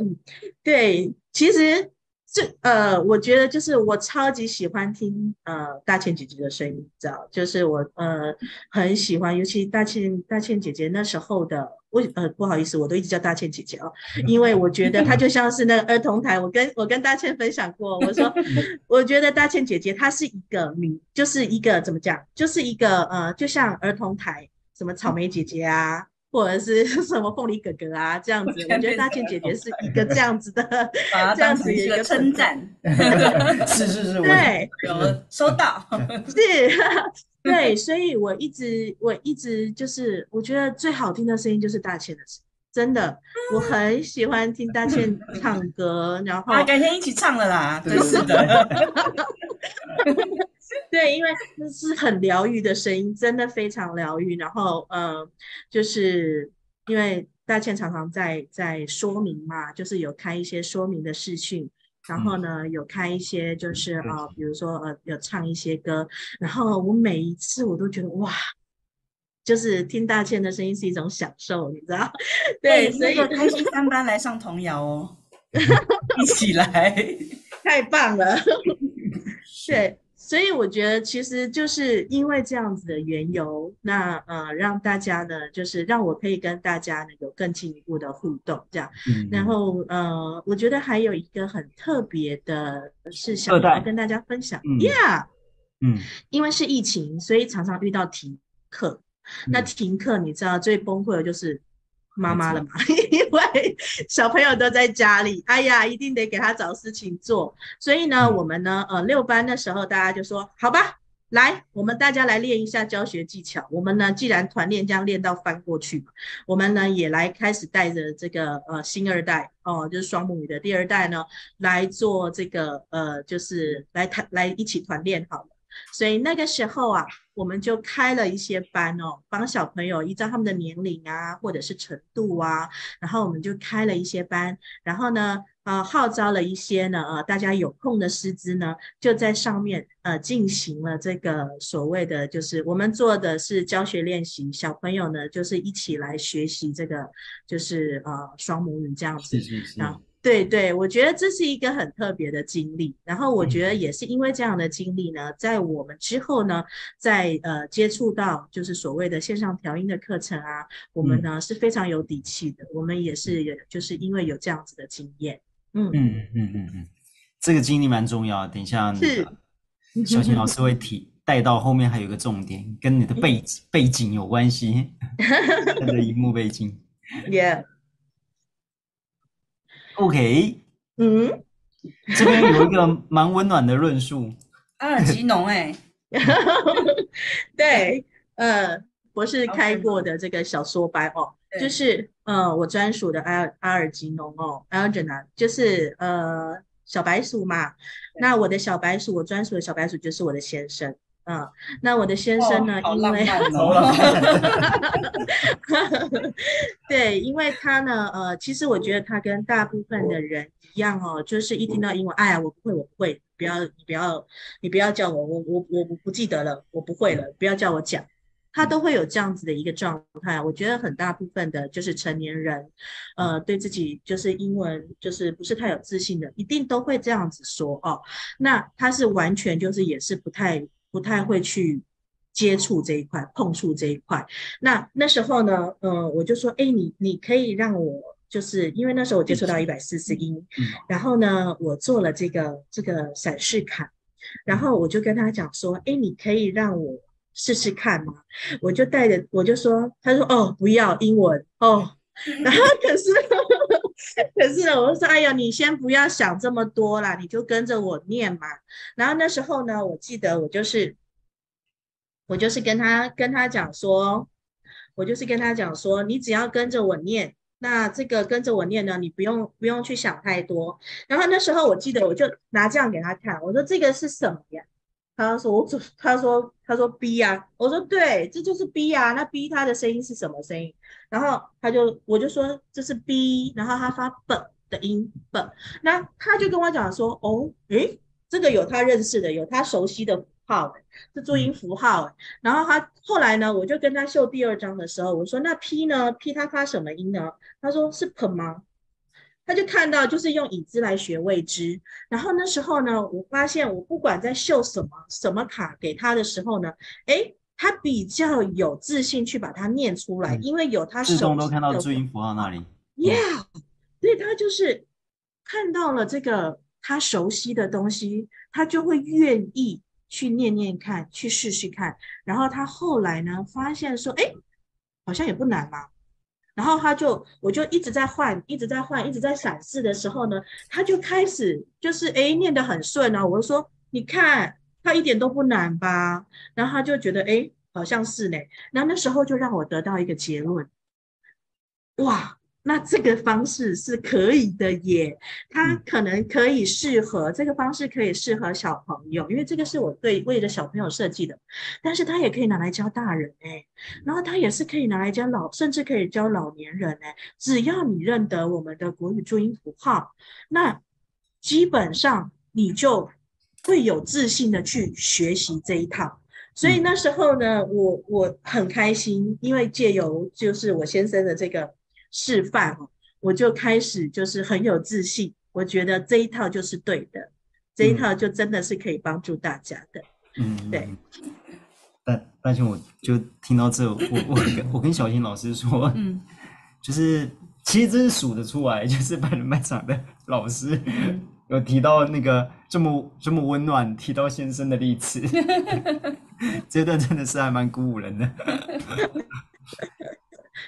S4: 对，其实。这呃，我觉得就是我超级喜欢听呃大倩姐姐的声音，你知道，就是我呃很喜欢，尤其大倩大倩姐姐那时候的，我呃不好意思，我都一直叫大倩姐姐哦，因为我觉得她就像是那个儿童台，我跟我跟大倩分享过，我说 我觉得大倩姐姐她是一个名，就是一个怎么讲，就是一个呃，就像儿童台什么草莓姐姐啊。或者是 什么凤梨哥哥啊，这样子，我觉得大倩姐姐是一个这样子的，这样子一个称赞。
S2: 是是是，
S4: 对，
S3: 有收到，
S4: 是，对，所以我一直我一直就是，我觉得最好听的声音就是大倩的声音，真的，我很喜欢听大倩唱歌，然后
S3: 改天一起唱了啦，真是的。
S4: 对，因为这是很疗愈的声音，真的非常疗愈。然后，呃，就是因为大倩常常在在说明嘛，就是有开一些说明的视讯，然后呢，嗯、有开一些就是啊、呃，比如说呃，有唱一些歌。然后我每一次我都觉得哇，就是听大倩的声音是一种享受，你知道？对，所以
S3: 开心三班来上童谣哦，一起来，
S4: 太棒了，对。所以我觉得，其实就是因为这样子的缘由，那呃，让大家呢，就是让我可以跟大家呢有更进一步的互动，这样。嗯。然后呃，我觉得还有一个很特别的是想要跟大家分享，Yeah。嗯，因为是疫情，所以常常遇到停课。嗯、那停课，你知道最崩溃的就是妈妈了嘛？嗯、因为小朋友都在家里，哎呀，一定得给他找事情做。所以呢，嗯、我们呢，呃，六班的时候，大家就说，好吧。来，我们大家来练一下教学技巧。我们呢，既然团练这样练到翻过去，我们呢也来开始带着这个呃新二代哦，就是双母语的第二代呢来做这个呃，就是来团来一起团练好了。所以那个时候啊，我们就开了一些班哦，帮小朋友依照他们的年龄啊，或者是程度啊，然后我们就开了一些班，然后呢。呃，号召了一些呢，呃，大家有空的师资呢，就在上面呃进行了这个所谓的，就是我们做的是教学练习，小朋友呢就是一起来学习这个，就是呃双母语这样子。是是是。啊，对对，我觉得这是一个很特别的经历。然后我觉得也是因为这样的经历呢，在我们之后呢，在呃接触到就是所谓的线上调音的课程啊，我们呢是非常有底气的。我们也是，就是因为有这样子的经验。嗯嗯
S2: 嗯嗯嗯，这个经历蛮重要。等一下，那个小新老师会提带到后面，还有一个重点，跟你的背景背景有关系。你的荧幕背景
S4: ，Yeah。
S2: OK，嗯，这边有一个蛮温暖的论述。
S3: 阿尔吉农哎，
S4: 对，呃，博士开过的这个小说班哦。就是呃，我专属的阿尔阿尔吉农哦，Algernon 就是呃小白鼠嘛。那我的小白鼠，我专属的小白鼠就是我的先生。嗯，那我的先生呢，
S3: 哦、
S4: 因为，
S3: 哦、
S4: 对，因为他呢，呃，其实我觉得他跟大部分的人一样哦，就是一听到英文，哎呀，我不会，我不会，不要，你不要，你不要叫我，我我我不记得了，我不会了，不要叫我讲。他都会有这样子的一个状态，我觉得很大部分的就是成年人，呃，对自己就是英文就是不是太有自信的，一定都会这样子说哦。那他是完全就是也是不太不太会去接触这一块，碰触这一块。那那时候呢，呃，我就说，哎，你你可以让我就是因为那时候我接触到一百四十音，然后呢，我做了这个这个闪示卡，然后我就跟他讲说，哎，你可以让我。试试看嘛，我就带着，我就说，他说哦，不要英文哦，然后可是，可是呢，我说，哎呀，你先不要想这么多啦，你就跟着我念嘛。然后那时候呢，我记得我就是，我就是跟他跟他讲说，我就是跟他讲说，你只要跟着我念，那这个跟着我念呢，你不用不用去想太多。然后那时候我记得我就拿这样给他看，我说这个是什么呀？他说我他说他说 B 啊，我说对，这就是 B 啊。那 B 它的声音是什么声音？然后他就我就说这是 B，然后他发 B 的音 B。那他就跟我讲说，哦，诶，这个有他认识的，有他熟悉的符号，是注音符号。然后他后来呢，我就跟他秀第二章的时候，我说那 P 呢？P 他发什么音呢？他说是 P 吗？他就看到，就是用已知来学未知。然后那时候呢，我发现我不管在秀什么什么卡给他的时候呢，诶，他比较有自信去把它念出来，因为有他手。
S2: 自动都看到注音符号那里。
S4: Yeah，所以，他就是看到了这个他熟悉的东西，他就会愿意去念念看，去试试看。然后他后来呢，发现说，哎，好像也不难嘛。然后他就，我就一直在换，一直在换，一直在闪示的时候呢，他就开始就是诶念得很顺啊。我就说，你看他一点都不难吧？然后他就觉得诶好像是呢。然后那时候就让我得到一个结论，哇！那这个方式是可以的耶，它可能可以适合这个方式可以适合小朋友，因为这个是我对为了小朋友设计的，但是它也可以拿来教大人哎，然后它也是可以拿来教老，甚至可以教老年人哎，只要你认得我们的国语注音符号，那基本上你就会有自信的去学习这一套。所以那时候呢，我我很开心，因为借由就是我先生的这个。示范哦，我就开始就是很有自信，我觉得这一套就是对的，这一套就真的是可以帮助大家的。嗯，对。
S2: 但但是我就听到这，我我跟我跟小新老师说，嗯，就是其实真是数得出来，就是百人卖场的老师有提到那个这么这么温暖，提到先生的例子，这段真的是还蛮鼓舞人的。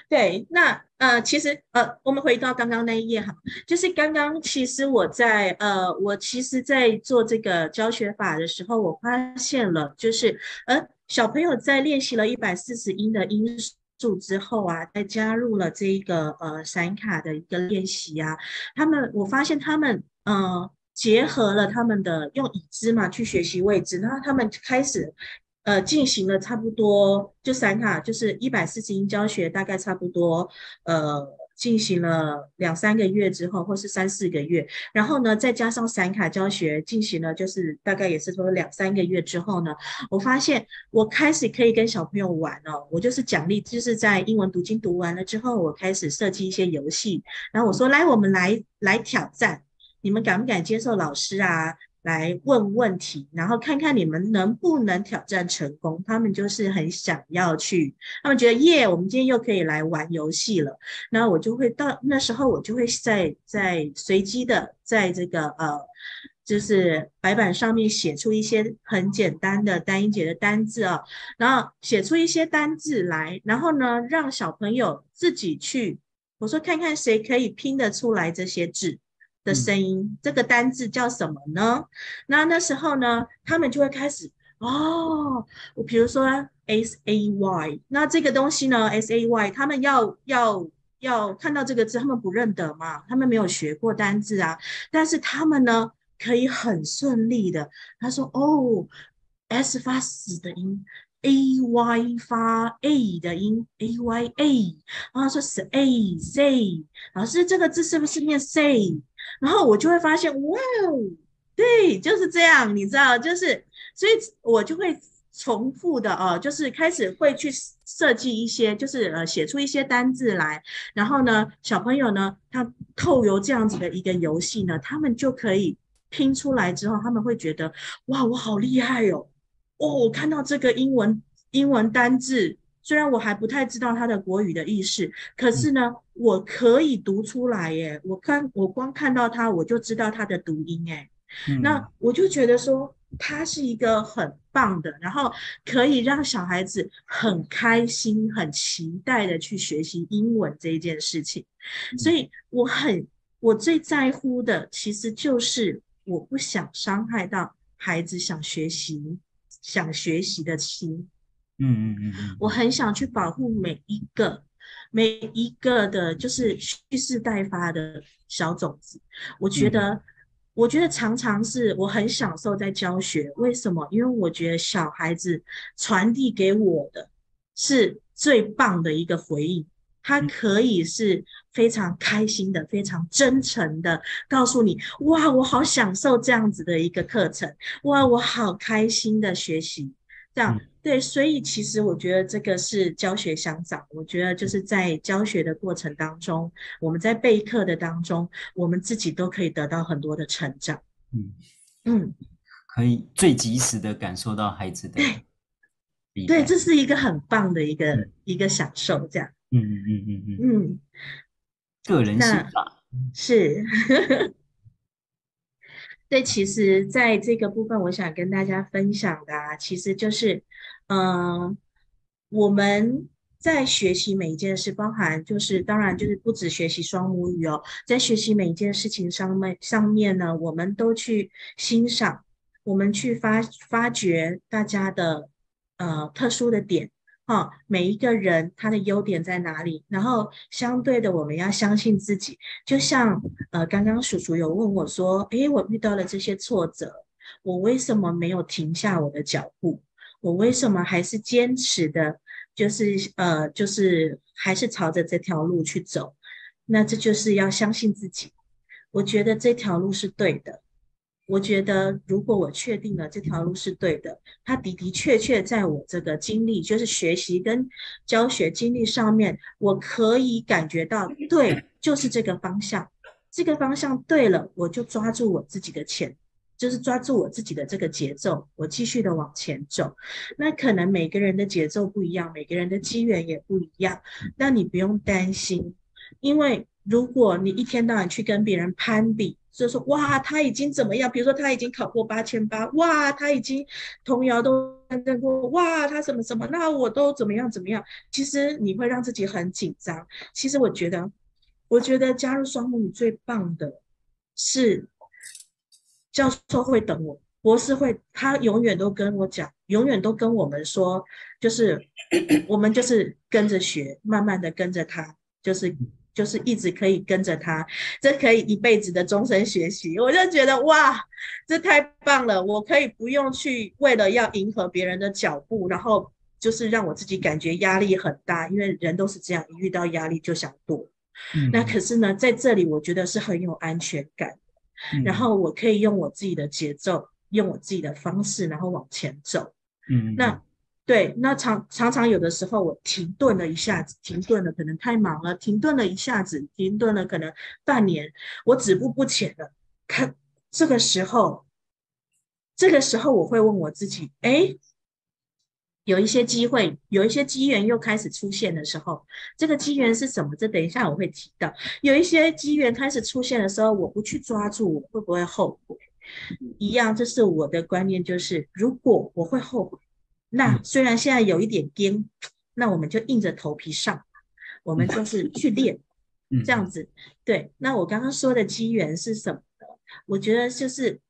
S4: 对，那呃，其实呃，我们回到刚刚那一页哈，就是刚刚其实我在呃，我其实在做这个教学法的时候，我发现了，就是呃，小朋友在练习了一百四十音的音数之后啊，再加入了这一个呃闪卡的一个练习啊，他们我发现他们呃结合了他们的用已知嘛去学习位置，然后他们开始。呃，进行了差不多就闪卡，就是一百四十音教学，大概差不多呃进行了两三个月之后，或是三四个月，然后呢再加上闪卡教学进行了，就是大概也是说两三个月之后呢，我发现我开始可以跟小朋友玩哦，我就是奖励，就是在英文读经读完了之后，我开始设计一些游戏，然后我说来，我们来来挑战，你们敢不敢接受老师啊？来问问题，然后看看你们能不能挑战成功。他们就是很想要去，他们觉得耶，我们今天又可以来玩游戏了。然后我就会到那时候，我就会在在随机的在这个呃，就是白板上面写出一些很简单的单音节的单字啊，然后写出一些单字来，然后呢，让小朋友自己去，我说看看谁可以拼得出来这些字。的声音，这个单字叫什么呢？那那时候呢，他们就会开始哦，我比如说 S A Y，那这个东西呢，S A Y，他们要要要看到这个字，他们不认得嘛，他们没有学过单字啊，但是他们呢，可以很顺利的，他说哦，S 发死的音。A Y 发 A 的音，A Y A，然后说是 A say，老师这个字是不是念 say？然后我就会发现，哇哦，对，就是这样，你知道，就是，所以我就会重复的哦，就是开始会去设计一些，就是呃写出一些单字来，然后呢，小朋友呢，他透过这样子的一个游戏呢，他们就可以拼出来之后，他们会觉得，哇，我好厉害哦。哦，我看到这个英文英文单字，虽然我还不太知道它的国语的意思，可是呢，我可以读出来耶。我看我光看到它，我就知道它的读音哎。嗯。那我就觉得说，它是一个很棒的，然后可以让小孩子很开心、很期待的去学习英文这一件事情。所以我很我最在乎的，其实就是我不想伤害到孩子想学习。想学习的心，嗯嗯嗯，我很想去保护每一个每一个的，就是蓄势待发的小种子。我觉得，嗯、我觉得常常是我很享受在教学。为什么？因为我觉得小孩子传递给我的是最棒的一个回应。他可以是非常开心的，非常真诚的告诉你，哇，我好享受这样子的一个课程，哇，我好开心的学习，这样对，所以其实我觉得这个是教学相长，我觉得就是在教学的过程当中，我们在备课的当中，我们自己都可以得到很多的成长，嗯。嗯，
S2: 可以最及时的感受到孩子的，
S4: 对，这是一个很棒的一个、嗯、一个享受，这样。嗯嗯嗯
S2: 嗯嗯。嗯，个人想法，
S4: 是，对，其实在这个部分，我想跟大家分享的啊，其实就是，嗯、我们在学习每一件事，包含就是，当然就是不止学习双母语哦，在学习每一件事情上面上面呢，我们都去欣赏，我们去发发掘大家的呃特殊的点。好，每一个人他的优点在哪里？然后相对的，我们要相信自己。就像呃，刚刚叔叔有问我说：“诶，我遇到了这些挫折，我为什么没有停下我的脚步？我为什么还是坚持的，就是呃，就是还是朝着这条路去走？那这就是要相信自己。我觉得这条路是对的。”我觉得，如果我确定了这条路是对的，它的的确确在我这个经历，就是学习跟教学经历上面，我可以感觉到，对，就是这个方向，这个方向对了，我就抓住我自己的钱，就是抓住我自己的这个节奏，我继续的往前走。那可能每个人的节奏不一样，每个人的机缘也不一样，那你不用担心，因为如果你一天到晚去跟别人攀比。所以说哇，他已经怎么样？比如说他已经考过八千八，哇，他已经童谣都认证过，哇，他什么什么，那我都怎么样怎么样？其实你会让自己很紧张。其实我觉得，我觉得加入双母语最棒的是教授会等我。博士会，他永远都跟我讲，永远都跟我们说，就是 我们就是跟着学，慢慢的跟着他，就是就是一直可以跟着他，这可以一辈子的终身学习。我就觉得哇，这太棒了！我可以不用去为了要迎合别人的脚步，然后就是让我自己感觉压力很大，因为人都是这样，一遇到压力就想躲。嗯。那可是呢，在这里我觉得是很有安全感，然后我可以用我自己的节奏。用我自己的方式，然后往前走。嗯，那对，那常常常有的时候我停顿了一下子，停顿了，可能太忙了，停顿了一下子，停顿了可能半年，我止步不前了。看这个时候，这个时候我会问我自己：哎，有一些机会，有一些机缘又开始出现的时候，这个机缘是什么？这等一下我会提到。有一些机缘开始出现的时候，我不去抓住，我会不会后悔？一样，这是我的观念，就是如果我会后悔，那虽然现在有一点颠，那我们就硬着头皮上，我们就是去练，这样子。对，那我刚刚说的机缘是什么呢？我觉得就是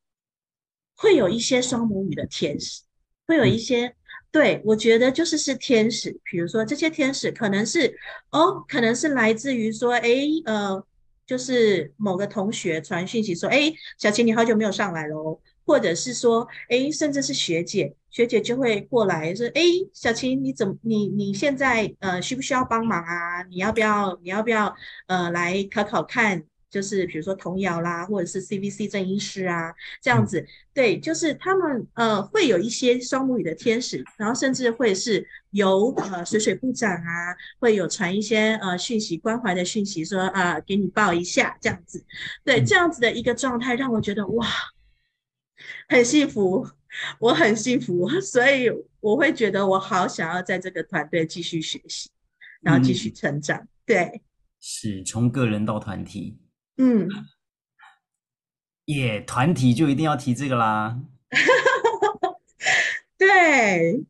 S4: 会有一些双母语的天使，会有一些，对，我觉得就是是天使，比如说这些天使可能是哦，可能是来自于说，哎，呃。就是某个同学传讯息说：“哎，小琴，你好久没有上来了哦。”或者是说：“哎，甚至是学姐，学姐就会过来说：‘哎，小琴，你怎么你你现在呃需不需要帮忙啊？你要不要你要不要呃来考考看？’”就是比如说童谣啦，或者是 CVC 正音师啊，这样子，对，就是他们呃会有一些双母语的天使，然后甚至会是由呃水水部长啊，会有传一些呃讯息关怀的讯息说，说、呃、啊给你报一下这样子，对，这样子的一个状态让我觉得哇，很幸福，我很幸福，所以我会觉得我好想要在这个团队继续学习，然后继续成长，嗯、对，
S2: 是从个人到团体。
S4: 嗯，
S2: 也，团体就一定要提这个啦。
S4: 对，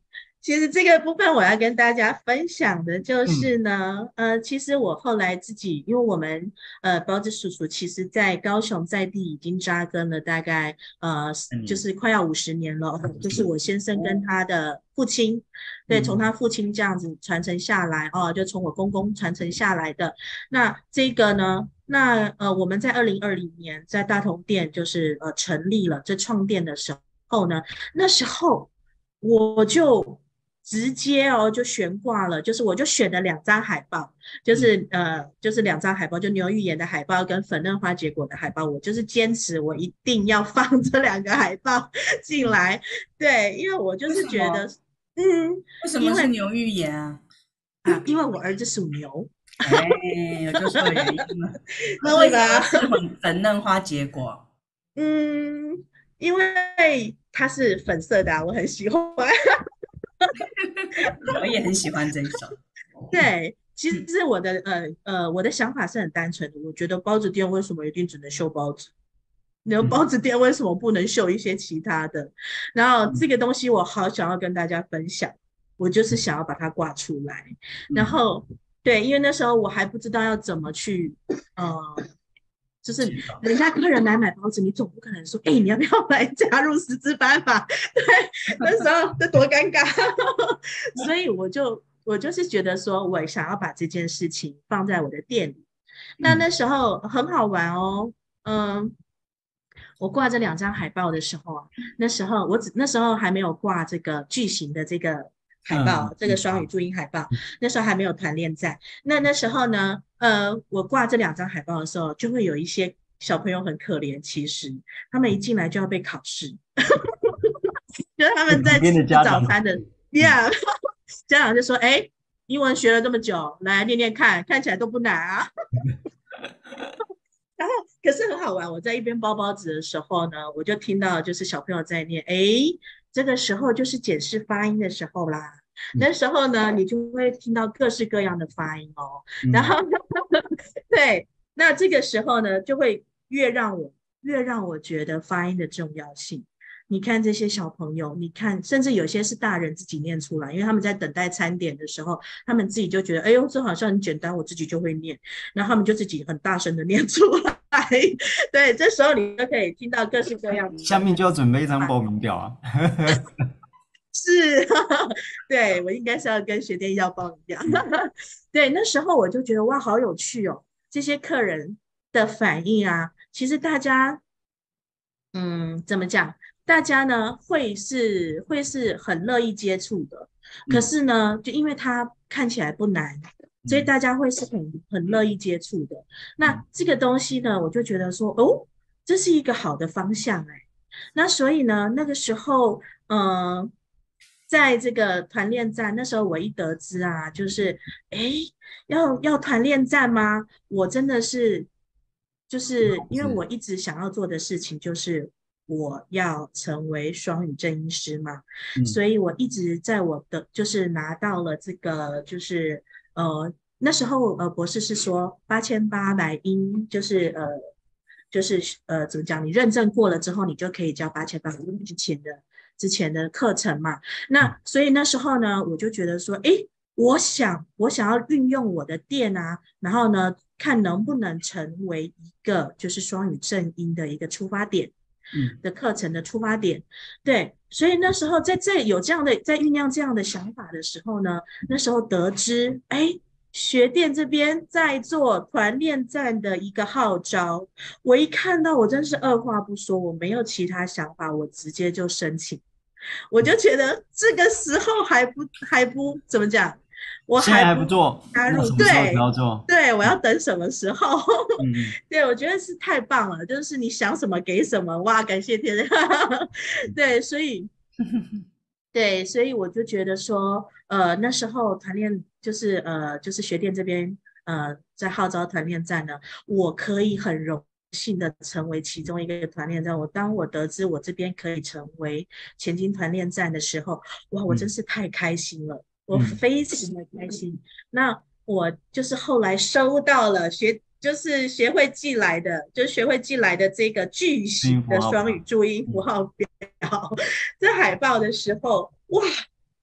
S4: 其实这个部分我要跟大家分享的就是呢，嗯、呃，其实我后来自己，因为我们呃包子叔叔其实在高雄在地已经扎根了大概呃、嗯、就是快要五十年了，就是我先生跟他的父亲，对，从他父亲这样子传承下来哦，就从我公公传承下来的。那这个呢？那呃，我们在二零二零年在大同店就是呃成立了这创店的时候呢，那时候我就直接哦就悬挂了，就是我就选了两张海报，就是呃就是两张海报，就牛玉妍的海报跟粉嫩花结果的海报，我就是坚持我一定要放这两个海报进来，对，因为我就是觉得，嗯，
S3: 为什么是牛玉妍啊？
S4: 啊，因为我儿子属牛。
S3: 哎，有就是有原因了。那为啥是粉粉嫩花结果？
S4: 嗯，因为它是粉色的，我很喜欢。
S3: 我也很喜欢这一首。
S4: 对，其实我的呃呃，我的想法是很单纯的。我觉得包子店为什么一定只能秀包子？然后包子店为什么不能秀一些其他的？然后这个东西我好想要跟大家分享，我就是想要把它挂出来，然后。对，因为那时候我还不知道要怎么去，呃，就是人家客人来买包子，你总不可能说，哎，你要不要来加入师资班吧？对，那时候这多尴尬，所以我就我就是觉得说，我想要把这件事情放在我的店里。那那时候很好玩哦，嗯，我挂这两张海报的时候啊，那时候我只那时候还没有挂这个巨型的这个。海报，这个双语注音海报，那时候还没有团练在。那那时候呢，呃，我挂这两张海报的时候，就会有一些小朋友很可怜。其实他们一进来就要被考试，就是他们在吃早餐的，yeah，家长就说：“哎，英文学了这么久，来念念看，看起来都不难啊。”然后可是很好玩，我在一边包包子的时候呢，我就听到就是小朋友在念，哎。这个时候就是检视发音的时候啦。那时候呢，你就会听到各式各样的发音哦。然后，对，那这个时候呢，就会越让我越让我觉得发音的重要性。你看这些小朋友，你看，甚至有些是大人自己念出来，因为他们在等待餐点的时候，他们自己就觉得，哎呦，这好像很简单，我自己就会念，然后他们就自己很大声的念出来。对，这时候你就可以听到各式各样的。
S2: 下面就要准备一张报名表啊。
S4: 是，对，我应该是要跟学店要报名表。对，那时候我就觉得哇，好有趣哦，这些客人的反应啊，其实大家，嗯，怎么讲？大家呢会是会是很乐意接触的，可是呢，就因为它看起来不难，所以大家会是很很乐意接触的。那这个东西呢，我就觉得说，哦，这是一个好的方向哎。那所以呢，那个时候，嗯、呃，在这个团练站，那时候我一得知啊，就是，哎，要要团练站吗？我真的是，就是因为我一直想要做的事情就是。我要成为双语正音师嘛，嗯，所以我一直在我的就是拿到了这个，就是呃那时候呃博士是说八千八百英，就是呃就是呃怎么讲，你认证过了之后，你就可以交八千八百英之前的之前的课程嘛。那所以那时候呢，我就觉得说，哎，我想我想要运用我的店啊，然后呢，看能不能成为一个就是双语正音的一个出发点。嗯，的课程的出发点，对，所以那时候在这有这样的在酝酿这样的想法的时候呢，那时候得知，哎，学店这边在做团练站的一个号召，我一看到，我真是二话不说，我没有其他想法，我直接就申请，我就觉得这个时候还不还不怎么讲。我还不
S2: 还不做加入，
S4: 对，对，我要等什么时候？嗯、对，我觉得是太棒了，就是你想什么给什么，哇，感谢天！对，所以，对，所以我就觉得说，呃，那时候团练就是呃，就是学店这边呃，在号召团练站呢，我可以很荣幸的成为其中一个团练站。我当我得知我这边可以成为前进团练站的时候，哇，我真是太开心了。嗯我非常的开心，嗯。那我就是后来收到了学，就是学会寄来的，就是学会寄来的这个巨型的双语注音符号表，这海报的时候，哇！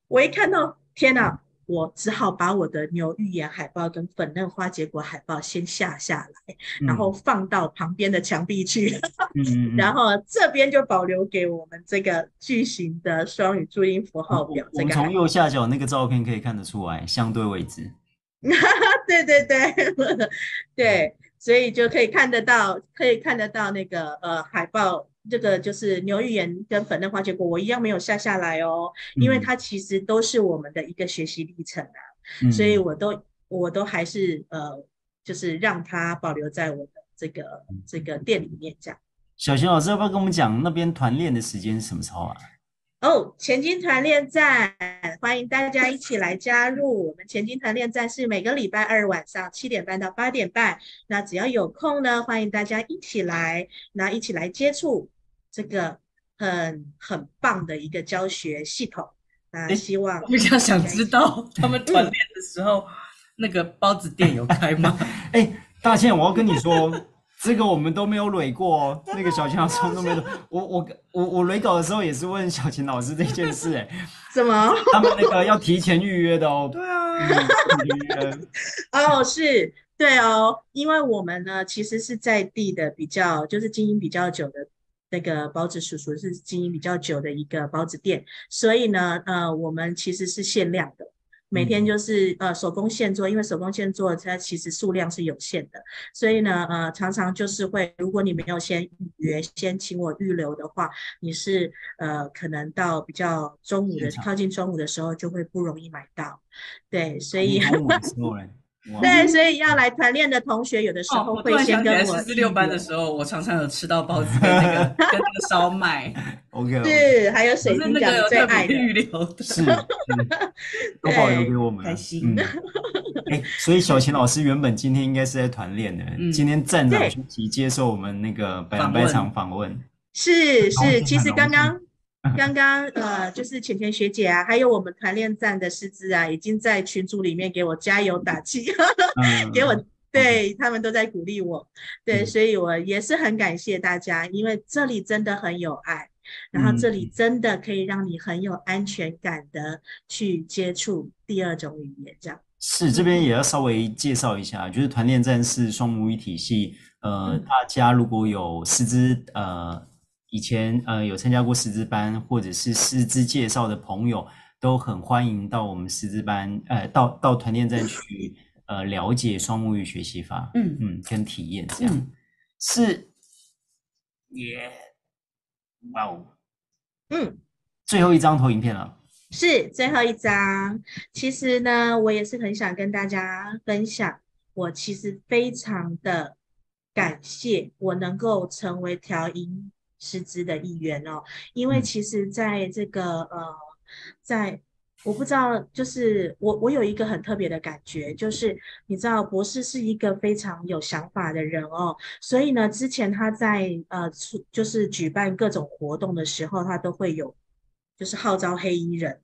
S4: 我一看到，天哪！我只好把我的牛预言海报跟粉嫩花结果海报先下下来，嗯，然后放到旁边的墙壁去，嗯，然后这边就保留给我们这个巨型的双语注音符号表。
S2: 我们从右下角那个照片可以看得出来，相对位置。
S4: 对对 对对，所以就可以看得到，可以看得到那个呃海报。这个就是牛寓言跟粉嫩花结果，我一样没有下下来哦，因为它其实都是我们的一个学习历程啊，嗯、所以我都我都还是呃，就是让它保留在我的这个这个店里面这样。
S2: 小贤老师要不要跟我们讲那边团练的时间是什么时候啊？
S4: 哦，前金团练站，欢迎大家一起来加入。我们前金团练站是每个礼拜二晚上七点半到八点半，那只要有空呢，欢迎大家一起来，那一起来接触这个很很棒的一个教学系统。那希望
S3: 我比较想知道 他们团练的时候，嗯，那个包子店有开吗？
S2: 哎，大倩，我要跟你说。这个我们都没有累过哦，那个小琴老师都没有。我我我我累稿的时候也是问小琴老师这件事，哎，
S4: 什么？
S2: 他们那个要提前预约的哦。
S3: 对啊。
S4: 预约。哦，是，对哦，因为我们呢其实是在地的比较，就是经营比较久的那个包子叔叔是经营比较久的一个包子店，所以呢，呃，我们其实是限量的。每天就是呃手工现做，因为手工现做它其实数量是有限的，所以呢呃常常就是会，如果你没有先预约，先请我预留的话，你是呃可能到比较中午的靠近中午的时候就会不容易买到，对，所以。对，所以要来团练的同学，有的时候会先跟我。
S3: 十四六班的时候，我常常有吃到包子跟那个 跟那个烧麦。
S2: OK。
S4: 是，还有水晶饺最爱的。
S3: 预留的。
S2: 是。都保留给我们。
S3: 开心。
S2: 哎、嗯欸，所以小琴老师原本今天应该是在团练的、嗯，今天站长出席接受我们那个百百场访问。
S4: 是是，其实刚刚。刚刚呃，就是浅浅学姐啊，还有我们团练站的师资啊，已经在群组里面给我加油打气，给我对他们都在鼓励我，对，所以我也是很感谢大家，因为这里真的很有爱，然后这里真的可以让你很有安全感的去接触第二种语言，这样。
S2: 是，这边也要稍微介绍一下，就是团练站是双母语体系，呃，大家如果有师资，呃，以前呃有参加过师资班或者是师资介绍的朋友，都很欢迎到我们师资班，呃，到到团练站去。呃，了解双母语学习法，嗯。嗯，跟体验这样、嗯、是，耶，哇哦，嗯，最后一张投影片了，
S4: 是最后一张。其实呢，我也是很想跟大家分享，我其实非常的感谢我能够成为调音师资的一员哦，因为其实在这个、嗯、呃，在。我不知道，就是我我有一个很特别的感觉，就是你知道，博士是一个非常有想法的人哦，所以呢，之前他在呃出就是举办各种活动的时候，他都会有就是号召黑衣人。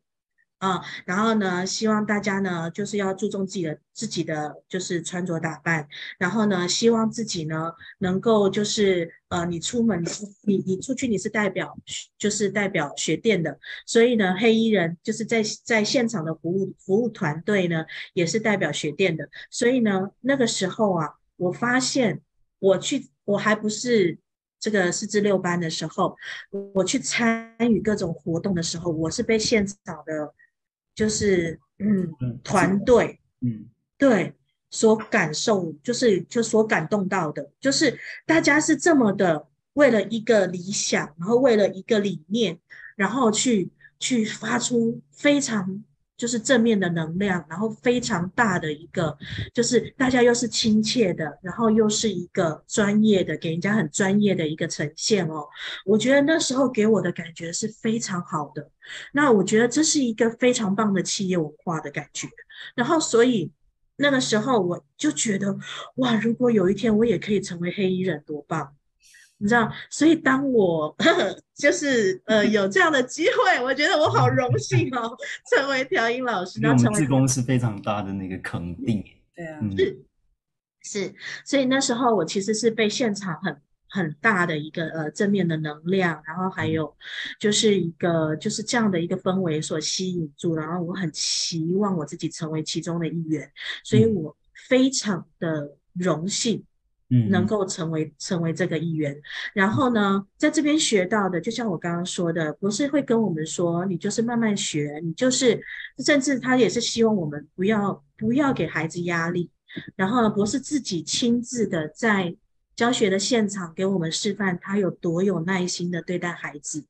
S4: 啊、然后呢，希望大家呢，就是要注重自己的自己的就是穿着打扮，然后呢，希望自己呢能够就是呃，你出门你你出去你是代表就是代表学店的，所以呢，黑衣人就是在在现场的服务服务团队呢也是代表学店的，所以呢，那个时候啊，我发现我去我还不是这个四至六班的时候，我去参与各种活动的时候，我是被现场的。就是嗯，团队嗯，对，所感受就是就所感动到的，就是大家是这么的为了一个理想，然后为了一个理念，然后去去发出非常。就是正面的能量，然后非常大的一个，就是大家又是亲切的，然后又是一个专业的，给人家很专业的一个呈现哦。我觉得那时候给我的感觉是非常好的。那我觉得这是一个非常棒的企业文化的感觉。然后所以那个时候我就觉得，哇，如果有一天我也可以成为黑衣人，多棒！你知道，所以当我呵呵 就是呃有这样的机会，我觉得我好荣幸哦，成为调音老师。
S2: 那成为志工是非常大的那个肯定。
S3: 对啊，
S4: 嗯、是是，所以那时候我其实是被现场很很大的一个呃正面的能量，然后还有就是一个就是这样的一个氛围所吸引住，然后我很期望我自己成为其中的一员，所以我非常的荣幸。嗯，能够成为成为这个一员，然后呢，在这边学到的，就像我刚刚说的，博士会跟我们说，你就是慢慢学，你就是，甚至他也是希望我们不要不要给孩子压力，然后呢，博士自己亲自的在教学的现场给我们示范，他有多有耐心的对待孩子，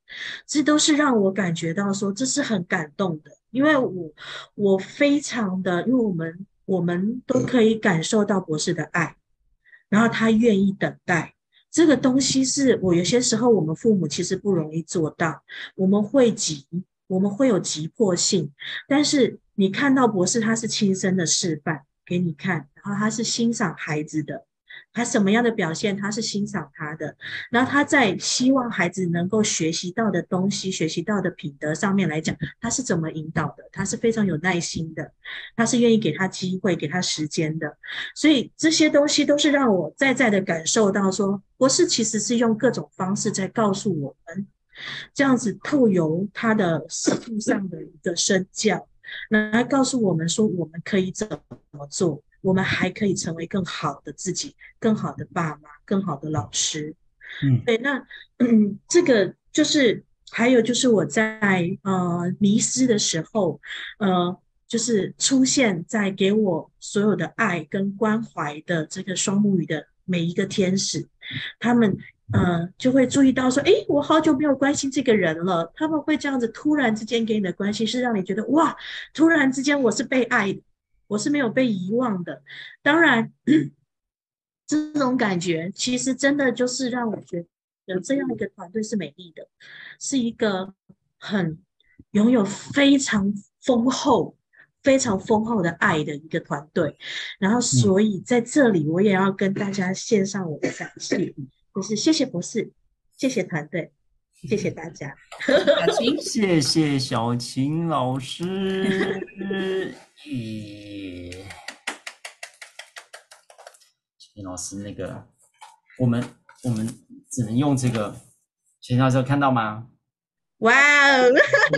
S4: 这都是让我感觉到说，这是很感动的，因为我我非常的，因为我们我们都可以感受到博士的爱。然后他愿意等待，这个东西是我有些时候我们父母其实不容易做到，我们会急，我们会有急迫性，但是你看到博士他是亲身的示范给你看，然后他是欣赏孩子的。他什么样的表现，他是欣赏他的，然后他在希望孩子能够学习到的东西、学习到的品德上面来讲，他是怎么引导的？他是非常有耐心的，他是愿意给他机会、给他时间的。所以这些东西都是让我在在的感受到说，博士其实是用各种方式在告诉我们，这样子透由他的实际上的一个身教，来告诉我们说，我们可以怎么做。我们还可以成为更好的自己，更好的爸妈，更好的老师。嗯，对，那嗯，这个就是还有就是我在呃迷失的时候，呃，就是出现在给我所有的爱跟关怀的这个双母语的每一个天使，他们呃就会注意到说，诶，我好久没有关心这个人了。他们会这样子突然之间给你的关心，是让你觉得哇，突然之间我是被爱的。我是没有被遗忘的，当然，这种感觉其实真的就是让我觉得这样一个团队是美丽的，是一个很拥有非常丰厚、非常丰厚的爱的一个团队。然后，所以在这里我也要跟大家献上我的感谢，就是谢谢博士，谢谢团队，谢谢大家。
S2: 谢谢小琴老师。咦，秦老师那个，我们我们只能用这个，秦老师看到吗？
S4: 哇哦！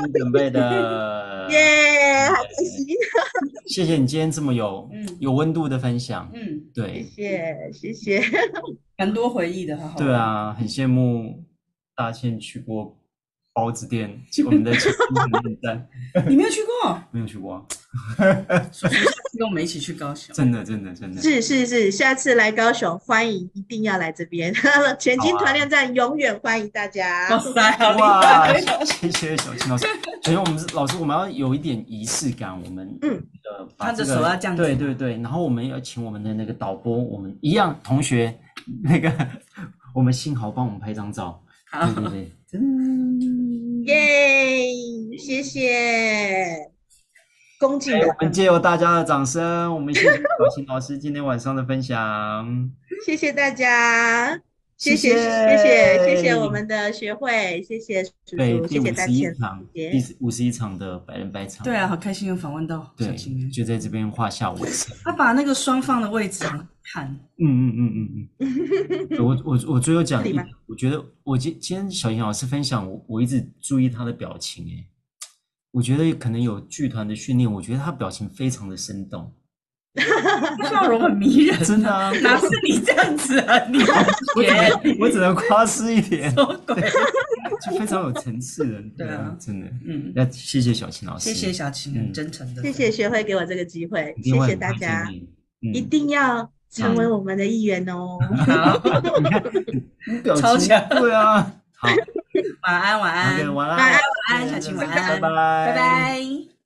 S2: 你准备的，
S4: 耶，好开心！
S2: 谢谢你今天这么有、
S3: 嗯、
S2: 有温度的分享，
S3: 嗯，
S2: 对，
S4: 谢谢谢谢，
S3: 蛮多回忆的，好好。
S2: 对啊，很羡慕大倩去过包子店，我们的前站，
S3: 你没有去过？
S2: 没有去过。
S3: 跟我们一起去高雄，
S2: 真的，真的，真的，
S4: 是是是，下次来高雄，欢迎，一定要来这边。前进团练站永远欢迎大家。
S3: 哇塞，好
S2: 哇，谢谢小青老师。首先，我们是老师，我们要有一点仪式感。我们嗯，呃，
S3: 他的手要这样子，
S2: 对对对。然后我们要请我们的那个导播，我们一样同学，那个我们幸好帮我们拍张照。对对
S4: 对，耶，谢谢。恭敬的，
S2: 我们借由大家的掌声，我们谢谢小琴老师今天晚上的分享。
S4: 谢谢大家，谢谢谢谢谢谢我们的学会，谢谢叔叔，
S2: 对，
S4: 谢谢大家。
S2: 第五十一场的百人百场，
S3: 对啊，好开心有访问到小琴，
S2: 就在这边画下尾声。
S3: 他把那个双放的位置看，
S2: 嗯嗯嗯嗯嗯。我我我最后讲一，我觉得我今今天小琴老师分享，我我一直注意他的表情，哎。我觉得可能有剧团的训练，我觉得他表情非常的生动，
S3: 笑容很迷人，
S2: 真的啊，
S3: 哪是你这样子啊？你？
S2: 我只能夸饰一点，就非常有层次的，对啊，真的，嗯，那谢谢小琴老师，
S3: 谢谢小琴，很真诚的，
S4: 谢谢学会给我这个机会，谢谢大家，一定要成为我们的一员哦。
S3: 好，超强，
S2: 对啊。好，
S3: 晚安，晚安
S2: ，okay, 晚安，
S4: 晚安，
S3: 晚安，小琴，晚安，
S2: 拜拜，
S3: 拜拜。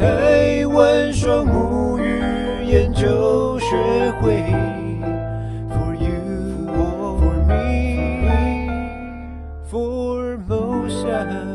S1: 台湾双目语言就学会 for you or me for moses